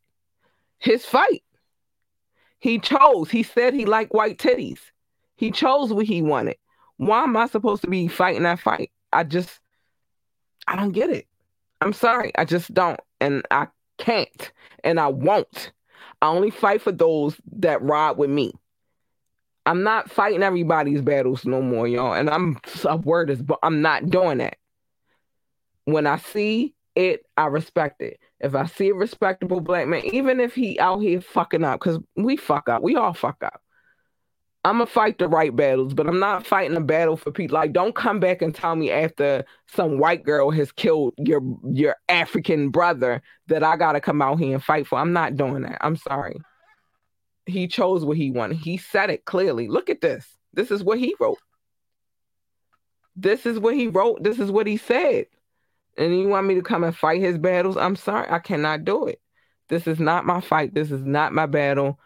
His fight. He chose. He said he liked white titties. He chose what he wanted. Why am I supposed to be fighting that fight? I just I don't get it. I'm sorry. I just don't. And I can't. And I won't. I only fight for those that ride with me. I'm not fighting everybody's battles no more, y'all. And I'm a word is but I'm not doing that. When I see it, I respect it. If I see a respectable black man, even if he out here fucking up, because we fuck up, we all fuck up. I'm gonna fight the right battles, but I'm not fighting a battle for people. Like, don't come back and tell me after some white girl has killed your your African brother that I gotta come out here and fight for. I'm not doing that. I'm sorry. He chose what he wanted. He said it clearly. Look at this. This is what he wrote. This is what he wrote. This is what he said and you want me to come and fight his battles, I'm sorry, I cannot do it. This is not my fight. This is not my battle.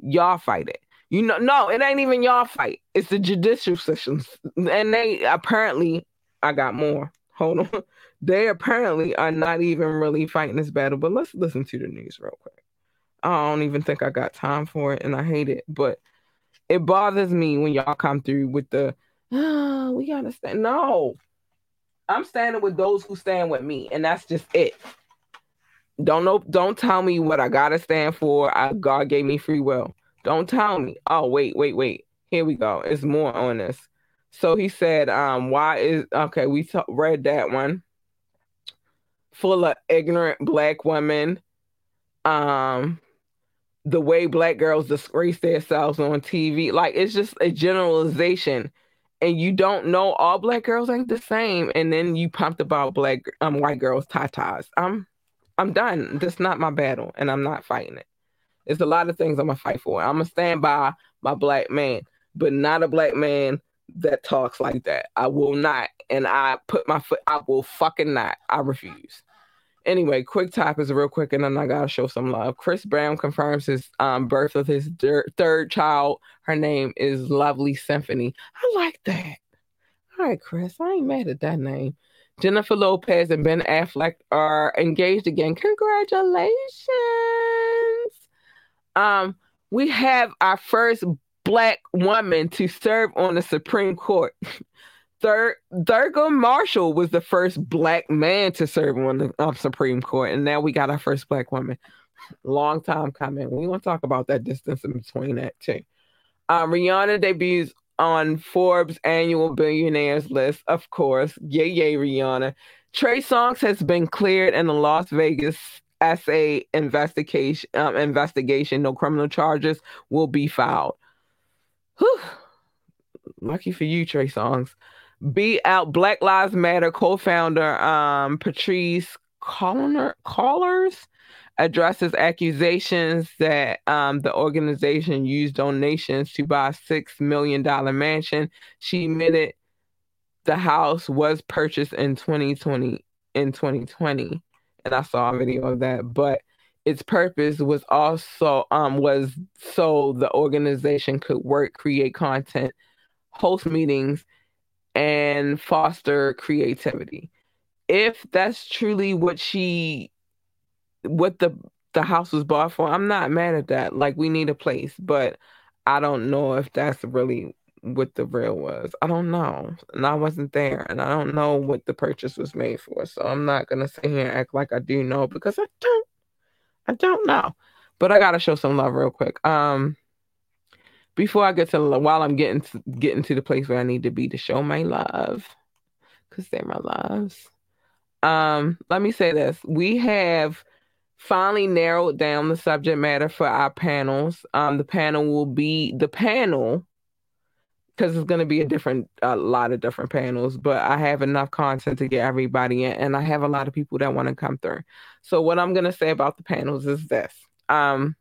Y'all fight it. You know, no, it ain't even y'all fight. It's the judicial systems. And they apparently, I got more. Hold on. They apparently are not even really fighting this battle. But let's listen to the news real quick. I don't even think I got time for it and I hate it. But it bothers me when y'all come through with the, oh, we gotta stand. No, I'm standing with those who stand with me, and that's just it. Don't know. Don't tell me what I gotta stand for. I, God gave me free will. Don't tell me. Oh wait, wait, wait. Here we go. It's more on this. So he said, um, why is okay? We t- read that one. Full of ignorant black women. Um, the way black girls disgrace themselves on TV. Like it's just a generalization. And you don't know all black girls ain't the same. And then you pumped about black um white girls tatas. I'm I'm done. That's not my battle, and I'm not fighting it. It's a lot of things I'm gonna fight for. I'm gonna stand by my black man, but not a black man that talks like that. I will not, and I put my foot. I will fucking not. I refuse. Anyway, quick topics real quick, and then I gotta show some love. Chris Brown confirms his um, birth of his der- third child. Her name is Lovely Symphony. I like that. All right, Chris, I ain't mad at that name. Jennifer Lopez and Ben Affleck are engaged again. Congratulations. Um, we have our first black woman to serve on the Supreme Court. Thur- Thurgood Marshall was the first black man to serve on the uh, Supreme Court, and now we got our first black woman. Long time coming. We want to talk about that distance in between that too. Um, Rihanna debuts on Forbes annual billionaires list, of course. Yay, yay, Rihanna. Trey Songz has been cleared in the Las Vegas SA investigation. Um, investigation. No criminal charges will be filed. Whew. Lucky for you, Trey Songz. Be out Black Lives Matter co-founder um, Patrisse Cullors addresses accusations that um, the organization used donations to buy a six million dollar mansion. She admitted the house was purchased in 2020 in 2020, and I saw a video of that. But its purpose was also um was so the organization could work, create content, host meetings, and foster creativity. If that's truly what she what the the house was bought for, I'm not mad at that. Like we need a place, but I don't know if that's really what the real was. I don't know. And I wasn't there and I don't know what the purchase was made for. So I'm not gonna sit here and act like I do know because I don't I don't know. But I gotta show some love real quick. Um before I get to while I'm getting to, getting to the place where I need to be to show my love, because they're my loves. Um, let me say this: we have finally narrowed down the subject matter for our panels. Um, the panel will be the panel because it's going to be a different, a lot of different panels. But I have enough content to get everybody in, and I have a lot of people that want to come through. So what I'm going to say about the panels is this: um,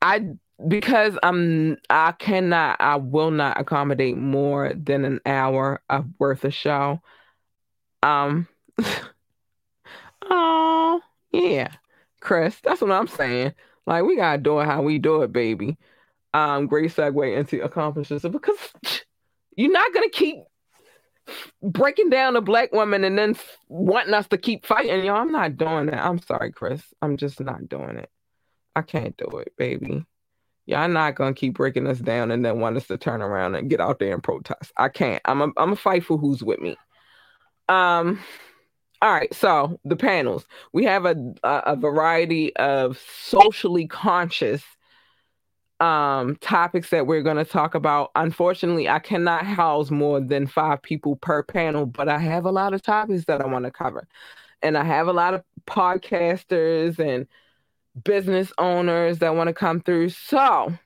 I because I'm I cannot I will not accommodate more than an hour of worth of show. Um Oh yeah. Chris, that's what I'm saying. Like we gotta do it how we do it, baby. Um, great segue into accomplishments because you're not gonna keep breaking down a black woman and then wanting us to keep fighting, y'all. I'm not doing that. I'm sorry, Chris. I'm just not doing it. I can't do it, baby. Y'all not gonna keep breaking us down and then want us to turn around and get out there and protest. I can't. I'm a I'm a fight for who's with me. Um all right, so the panels. We have a a, variety of socially conscious um topics that we're going to talk about. Unfortunately, I cannot house more than 5 people per panel, but I have a lot of topics that I want to cover. And I have a lot of podcasters and business owners that want to come through. So,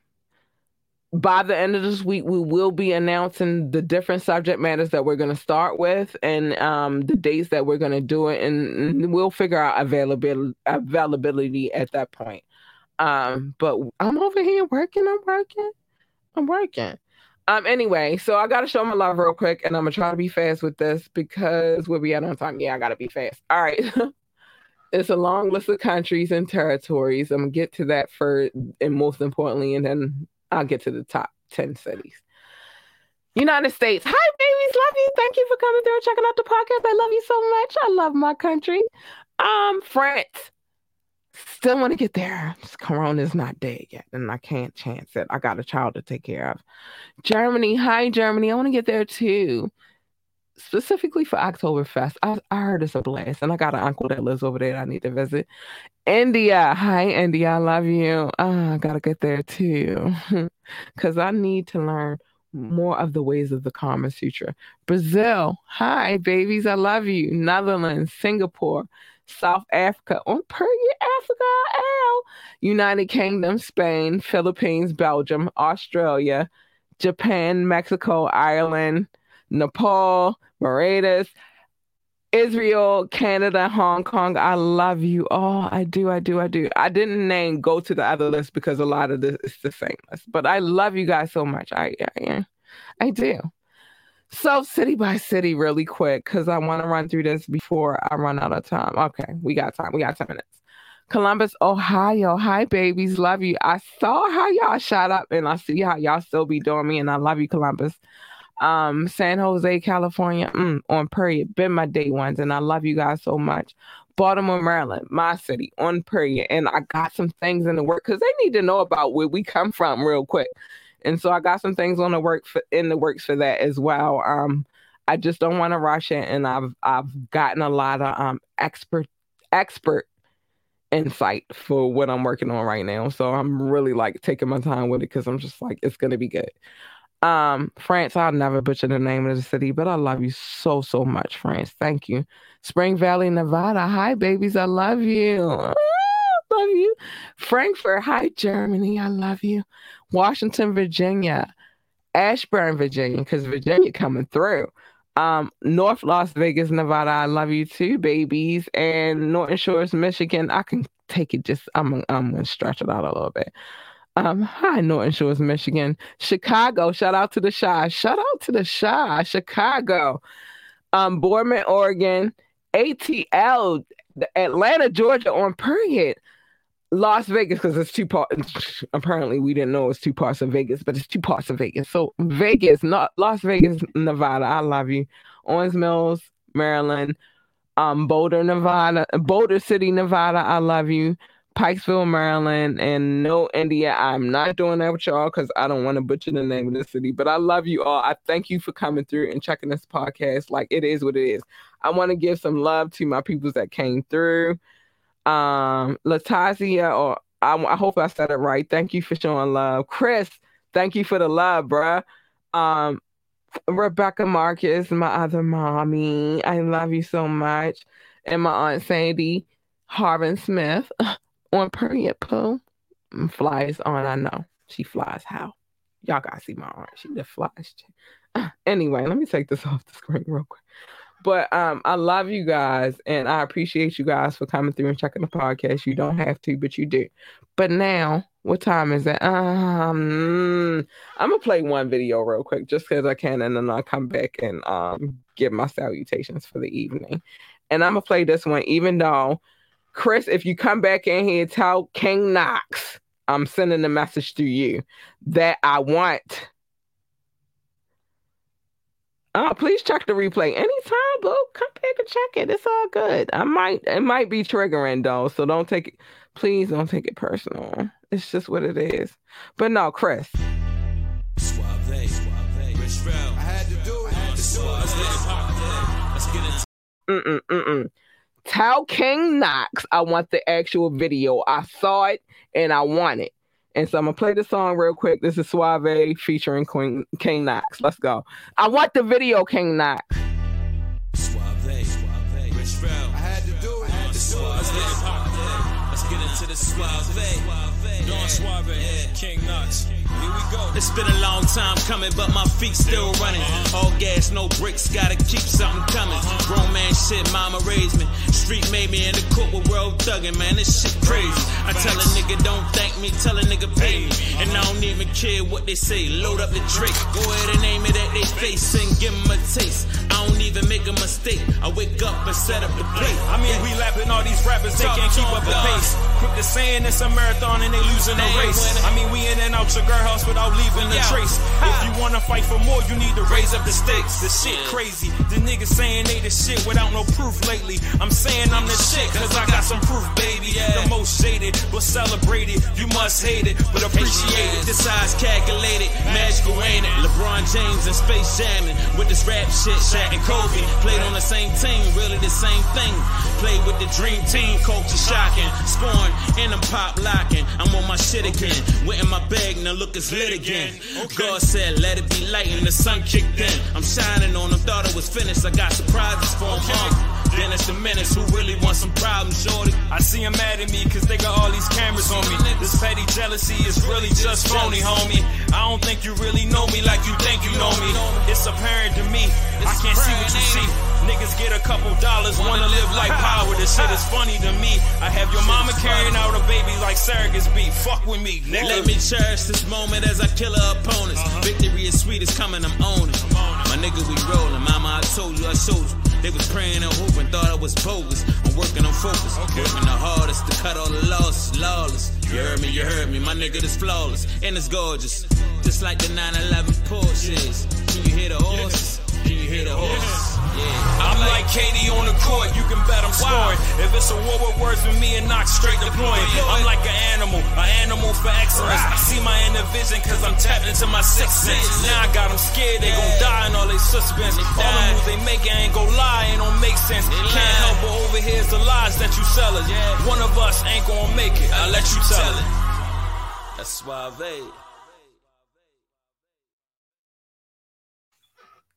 by the end of this week, we will be announcing the different subject matters that we're going to start with and um, the dates that we're going to do it, and we'll figure out availability availability at that point. Um, but I'm over here working. I'm working. I'm working. Um. Anyway, so I gotta show my love real quick, and I'm gonna try to be fast with this because we'll be at on time. Yeah, I gotta be fast. All right. it's a long list of countries and territories. I'm gonna get to that first, and most importantly, and then I'll get to the top ten cities. United States. Hi, babies. Love you. Thank you for coming through and checking out the podcast. I love you so much. I love my country. Um, France. Still want to get there. Corona's not dead yet, and I can't chance it. I got a child to take care of. Germany. Hi, Germany. I want to get there too. Specifically for Oktoberfest. I, I heard it's a blast, and I got an uncle that lives over there. I need to visit. India, hi India, I love you. Uh, I gotta get there too, because I need to learn more of the ways of the Kama Sutra. Brazil, hi babies, I love you. Netherlands, Singapore, South Africa, on period Africa, L. United Kingdom, Spain, Philippines, Belgium, Australia, Japan, Mexico, Ireland, Nepal, Mauritius, Israel, Canada, Hong Kong. I love you all. I do, I do, I do. I didn't name go to the other list because a lot of this is the same list, but I love you guys so much. I, I, I do. So city by city, really quick, because I want to run through this before I run out of time. Okay, we got time. We got 10 minutes. Columbus, Ohio. Hi, babies. Love you. I saw how y'all shot up and I see how y'all still be doing me, and I love you, Columbus. Um, San Jose, California, mm, on period. Been my day ones, and I love you guys so much. Baltimore, Maryland, my city, on period. And I got some things in the work because they need to know about where we come from real quick. And so I got some things on the work for, in the works for that as well. Um, I just don't want to rush it, and I've I've gotten a lot of um expert expert insight for what I'm working on right now. So I'm really like taking my time with it because I'm just like it's gonna be good. Um, France, I'll never butcher the name of the city, but I love you so so much, France. Thank you. Spring Valley, Nevada. Hi, babies. I love you. love you. Frankfurt. Hi, Germany. I love you. Washington, Virginia. Ashburn, Virginia, because Virginia coming through. Um, North Las Vegas, Nevada. I love you too, babies. And Norton Shores, Michigan. I can take it just. I'm. I'm gonna stretch it out a little bit. Um, hi, Norton Shores, Michigan. Chicago. Shout out to the Shy. Shout out to the Shy. Chicago. Um, Oregon. ATL, Atlanta, Georgia on period. Las Vegas because it's two parts. Apparently, we didn't know it's two parts of Vegas, but it's two parts of Vegas. So Vegas, not Las Vegas, Nevada. I love you. Owings Mills, Maryland. Um, Boulder, Nevada. Boulder City, Nevada. I love you. Pikesville, Maryland, and no India. I'm not doing that with y'all because I don't want to butcher the name of the city. But I love you all. I thank you for coming through and checking this podcast. Like it is what it is. I want to give some love to my peoples that came through um Latazia or I, I, hope I said it right. Thank you for showing love. Chris, thank you for the love, bruh. Um Rebecca Marcus, my other mommy. I love you so much. And my aunt Sandy, Harvin Smith on period poo. Flies on, I know. She flies how? Y'all gotta see my aunt. She just flies. Anyway, let me take this off the screen real quick. But um, I love you guys and I appreciate you guys for coming through and checking the podcast. You don't have to, but you do. But now, what time is it? Um, I'm gonna play one video real quick just because I can, and then I'll come back and um give my salutations for the evening. And I'm gonna play this one, even though Chris, if you come back in here, tell King Knox I'm sending a message to you that I want Oh, please check the replay anytime, boo. Come back and check it. It's all good. I might it might be triggering though, so don't take it. Please don't take it personal. It's just what it is. But no, Chris. Mm-mm, mm-mm. Tell King Knox I want the actual video. I saw it and I want it. And so I'm gonna play the song real quick. This is Suave featuring Queen King Knox. Let's go. I want the video, King Knox. Suave, Suave, Rich I had to do it. I had to do it. Let's get into the Suave. Don Suave, King Knox. Here we go. It's been a long time coming, but my feet still running. Uh-huh. All gas, no brakes, gotta keep something coming. Uh-huh. Grown man shit, mama raised me. Street made me in the court with world thugging, man. This shit crazy. I tell a nigga don't thank me, tell a nigga pay me. And I don't even care what they say. Load up the Drake, go ahead and name it at they face and give them a taste. I don't even make a mistake. I wake up and set up the plate. I mean, we lapping all these rappers, they can't keep up the pace. Quick to saying it's a marathon and they losing the race. I mean, we in and out your girl warehouse without leaving a trace. If you wanna fight for more, you need to raise up the stakes. The shit crazy. The niggas saying they the shit without no proof lately. I'm saying I'm the shit, cause I got some proof, baby. The most shaded, but celebrated. You must hate it, but appreciate it. This size calculated, magical ain't it? LeBron James and Space Jamming with this rap shit. Shaq and Kobe played on the same team, really the same thing. Played with the dream team, culture shocking. Scoring and I'm pop locking. I'm on my shit again. Went in my bag, now look, it's lit again. God said, let it be light, and the sun kicked in. I'm shining on them, thought it was finished. I got surprises for them. Then it's the menace who really want some problems, shorty. I see them mad at me cause they got all these cameras on me. This petty jealousy is really just phony, homie. I don't think you really know me like you think you know me. It's apparent to me. I can't see what you see. Niggas get a couple dollars, wanna live like power. This shit is funny to me. I have your mama carrying out a baby like surrogates be. Fuck with me, nigga. Let me cherish this moment as I kill her opponents. Uh-huh. Victory is sweet, it's coming, I'm owning. My nigga, we rollin'. Mama, I told you, I showed you. They was praying and hoping, thought I was bogus. I'm working on focus, working the hardest to cut all the losses, lawless. You heard me, you heard me, my nigga is flawless and it's gorgeous. Just like the 911 Porsches. Can you hear the horses? Can you hear the horses? Yeah. I'm like KD on the court, you can bet I'm scoring. If it's a war with words with me and knock straight deploying. I'm like an animal, an animal for excellence. I see my inner vision cause I'm tapped into my sixth sense. Now I got them scared, they gon' die in all they suspense. All the moves they make, I ain't gon' lie, ain't don't make sense. Can't help but overhear the lies that you sell us. One of us ain't gon' make it, I'll let you tell it. That's suave.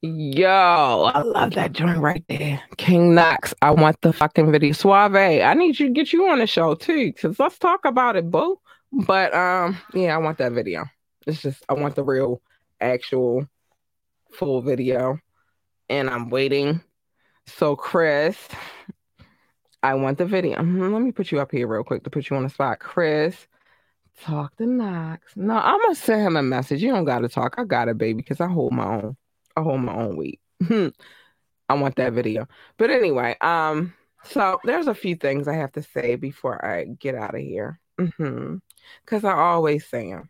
Yo, I love that joint right there. King Knox. I want the fucking video. Suave. I need you to get you on the show too. Cause let's talk about it, boo. But um, yeah, I want that video. It's just I want the real actual full video. And I'm waiting. So Chris, I want the video. Mhm, Let me put you up here real quick to put you on the spot. Chris, talk to Knox. No, I'm gonna send him a message. You don't gotta talk. I got it, baby, because I hold my own. I hold my own weight. I want that video. But anyway, um, so there's a few things I have to say before I get out of here. hmm Because I always say 'em.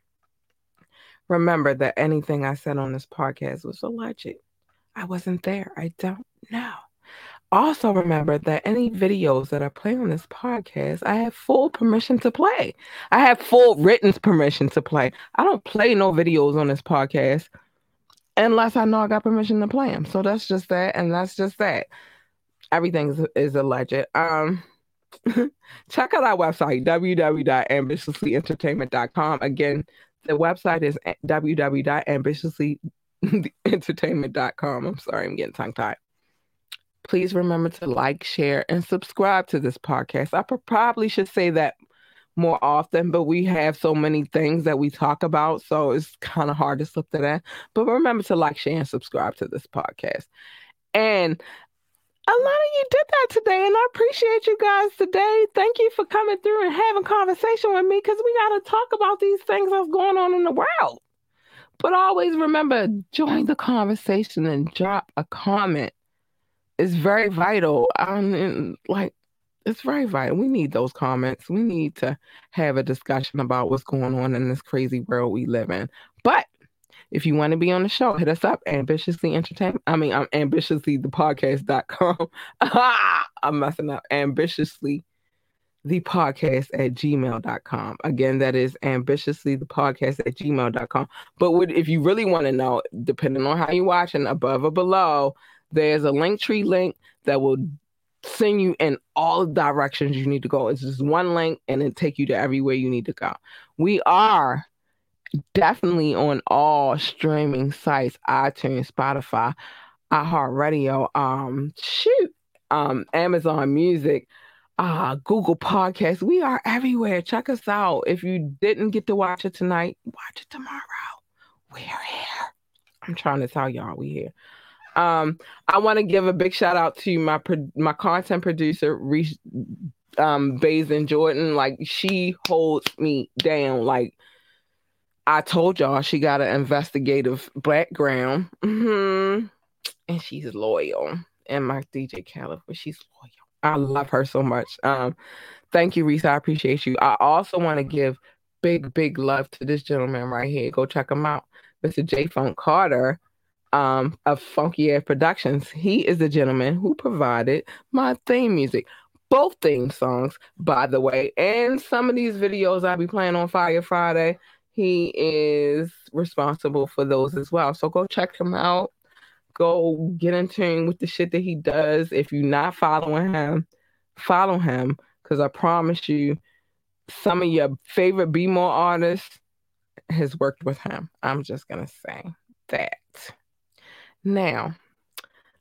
Remember that anything I said on this podcast was alleged. I wasn't there. I don't know. Also, remember that any videos that I play on this podcast, I have full permission to play. I have full written permission to play. I don't play no videos on this podcast unless I know I got permission to play them. So that's just that, and that's just that. Everything is, is alleged. Um, check out our website www.ambitiouslyentertainment.com. Again, the website is www.ambitiouslyentertainment.com. I'm sorry, I'm getting tongue tied. Please remember to like, share, and subscribe to this podcast. I pro- probably should say that more often, but we have so many things that we talk about, so it's kind of hard to slip to that. But remember to like, share, and subscribe to this podcast. And a lot of you did that today, and I appreciate you guys today. Thank you for coming through and having conversation with me because we got to talk about these things that's going on in the world. But always remember, join the conversation and drop a comment. It's very vital. I mean, like it's very vital. We need those comments. We need to have a discussion about what's going on in this crazy world we live in. But if you want to be on the show, hit us up ambitiously entertainment. I mean, I'm ambitiously the podcast.com. I'm messing up ambitiously the podcast at gmail.com. Again, that is ambitiously the podcast at gmail.com. But would, if you really want to know, depending on how you're watching, above or below, there's a link tree link that will send you in all directions you need to go. It's just one link and it take you to everywhere you need to go. We are definitely on all streaming sites, iTunes, Spotify, iHeartRadio, um, shoot, um, Amazon Music, uh, Google Podcasts. We are everywhere. Check us out. If you didn't get to watch it tonight, watch it tomorrow. We're here. I'm trying to tell y'all we here. Um, I want to give a big shout out to my pro- my content producer, Reese um Bazin Jordan. Like she holds me down. Like I told y'all, she got an investigative background. hmm And she's loyal. And my DJ but she's loyal. I love her so much. Um, thank you, Reese. I appreciate you. I also want to give big, big love to this gentleman right here. Go check him out. Mr. J Funk Carter um, of Funky Air Productions. He is the gentleman who provided my theme music. Both theme songs, by the way, and some of these videos I'll be playing on Fire Friday. He is responsible for those as well. So go check him out. Go get in tune with the shit that he does. If you're not following him, follow him because I promise you, some of your favorite Be More artists has worked with him. I'm just gonna say that. Now,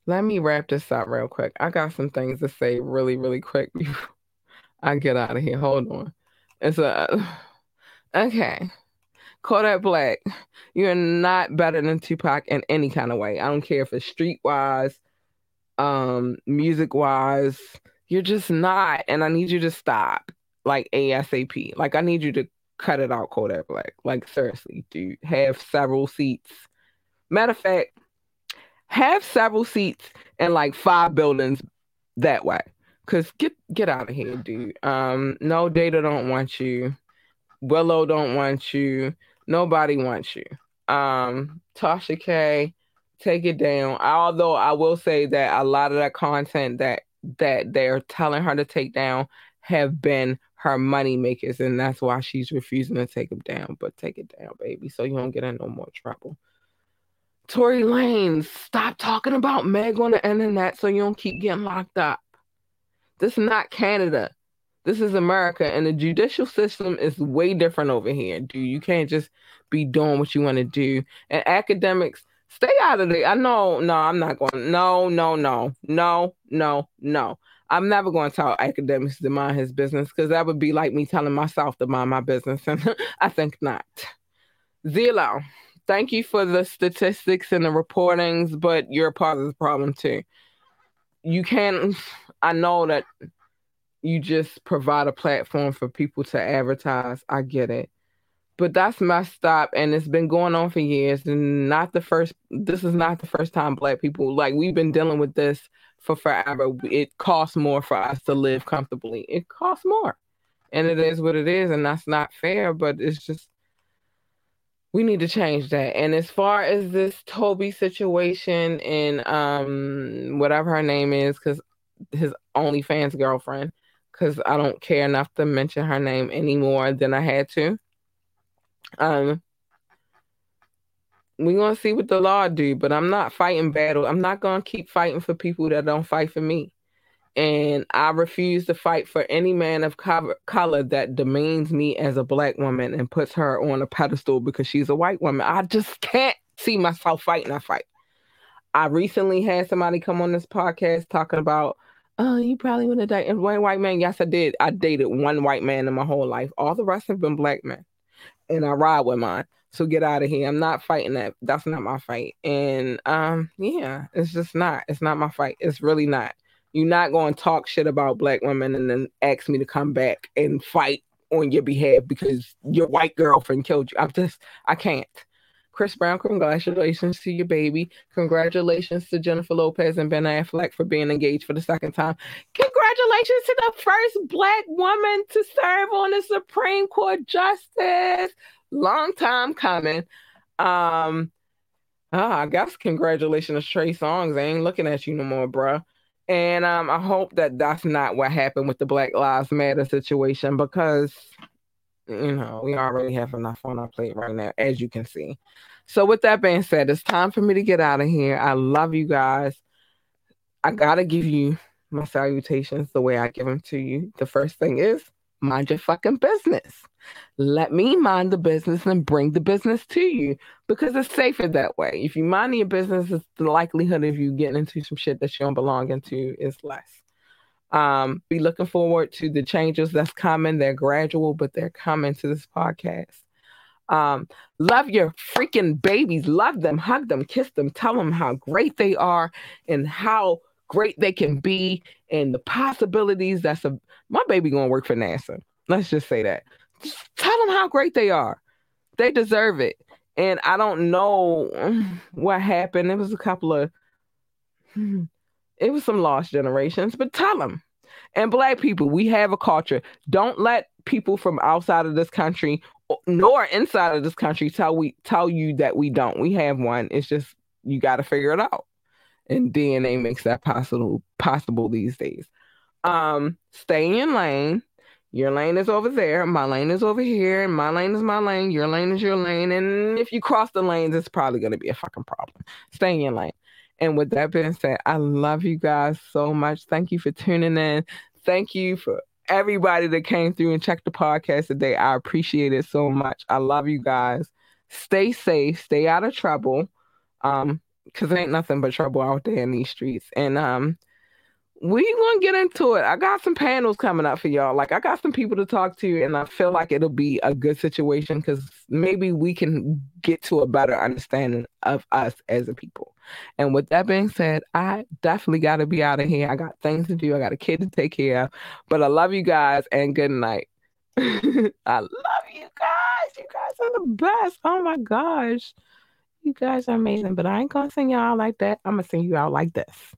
let me wrap this up real quick. I got some things to say really, really quick before I get out of here. Hold on. It's a okay. Kodak Black, you're not better than Tupac in any kind of way. I don't care if it's streetwise, um, music wise. You're just not, and I need you to stop. Like ASAP. Like I need you to cut it out, Kodak Black. Like seriously, dude. Have several seats. Matter of fact, have several seats in like five buildings that way. Cause get get out of here, dude. Um, no data don't want you. Willow don't want you. Nobody wants you. Um, Tasha K, take it down. Although I will say that a lot of that content that that they're telling her to take down have been her money makers, and that's why she's refusing to take them down. But take it down, baby, so you don't get in no more trouble. Tory Lanez, stop talking about Meg on the internet so you don't keep getting locked up. This is not Canada. This is America, and the judicial system is way different over here, dude. You can't just be doing what you want to do. And Akademiks, stay out of it. I know, no, I'm not going. No, no, no, no, no, no. I'm never going to tell Akademiks to mind his business because that would be like me telling myself to mind my business, and I think not. Zillow thank you for the statistics and the reportings, but you're a part of the problem too. You can't, I know that you just provide a platform for people to advertise. I get it. But that's messed up and it's been going on for years and not the first this is not the first time black people like we've been dealing with this for forever. It costs more for us to live comfortably. It costs more. And it is what it is and that's not fair, but it's just we need to change that. And as far as this Toby situation and um whatever her name is, because his OnlyFans girlfriend, because I don't care enough to mention her name anymore than I had to. Um we're gonna see what the law do, but I'm not fighting battle. I'm not gonna keep fighting for people that don't fight for me and I refuse to fight for any man of color that demeans me as a black woman and puts her on a pedestal because she's a white woman. I just can't see myself fighting that fight. I recently had somebody come on this podcast talking about, oh, you probably would have dated one white man. Yes, I did. I dated one white man in my whole life. All the rest have been black men, and I ride with mine. So get out of here. I'm not fighting that. That's not my fight. And um, yeah, it's just not. It's not my fight. It's really not. You're not going to talk shit about black women and then ask me to come back and fight on your behalf because your white girlfriend killed you. I'm just, I can't. Chris Brown, congratulations to your baby. Congratulations to Jennifer Lopez and Ben Affleck for being engaged for the second time. Congratulations to the first black woman to serve on the Supreme Court justice. Long time coming. Um, oh, I guess congratulations to Trey Songz. I ain't looking at you no more, bruh. And um, I hope that that's not what happened with the Black Lives Matter situation because, you know, we already have enough on our plate right now, as you can see. So, with that being said, it's time for me to get out of here. I love you guys. I got to give you my salutations the way I give them to you. The first thing is mind your fucking business. Let me mind the business and bring the business to you because it's safer that way. If you mind your business, the likelihood of you getting into some shit that you don't belong into is less. Um, be looking forward to the changes that's coming. They're gradual, but they're coming to this podcast. Um, love your freaking babies. Love them, hug them, kiss them, tell them how great they are and how great they can be and the possibilities that's a my baby gonna work for NASA. Let's just say that. Just tell them how great they are. They deserve it. And I don't know what happened. It was a couple of it was some lost generations, but tell them. And black people, we have a culture. Don't let people from outside of this country nor inside of this country tell we tell you that we don't. We have one. It's just you got to figure it out. And DNA makes that possible possible these days. Um, stay in your lane. Your lane is over there. My lane is over here. My lane is my lane. Your lane is your lane. And if you cross the lanes, it's probably going to be a fucking problem. Stay in your lane. And with that being said, I love you guys so much. Thank you for tuning in. Thank you for everybody that came through and checked the podcast today. I appreciate it so much. I love you guys. Stay safe. Stay out of trouble. Um, because ain't nothing but trouble out there in these streets. And um, we gonna get into it. I got some panels coming up for y'all. Like I got some people to talk to, and I feel like it'll be a good situation because maybe we can get to a better understanding of us as a people. And with that being said, I definitely got to be out of here. I got things to do. I got a kid to take care of. But I love you guys, and good night. I love you guys. You guys are the best. Oh my gosh. You guys are amazing, but I ain't gonna sing y'all like that. I'm gonna sing you out like this.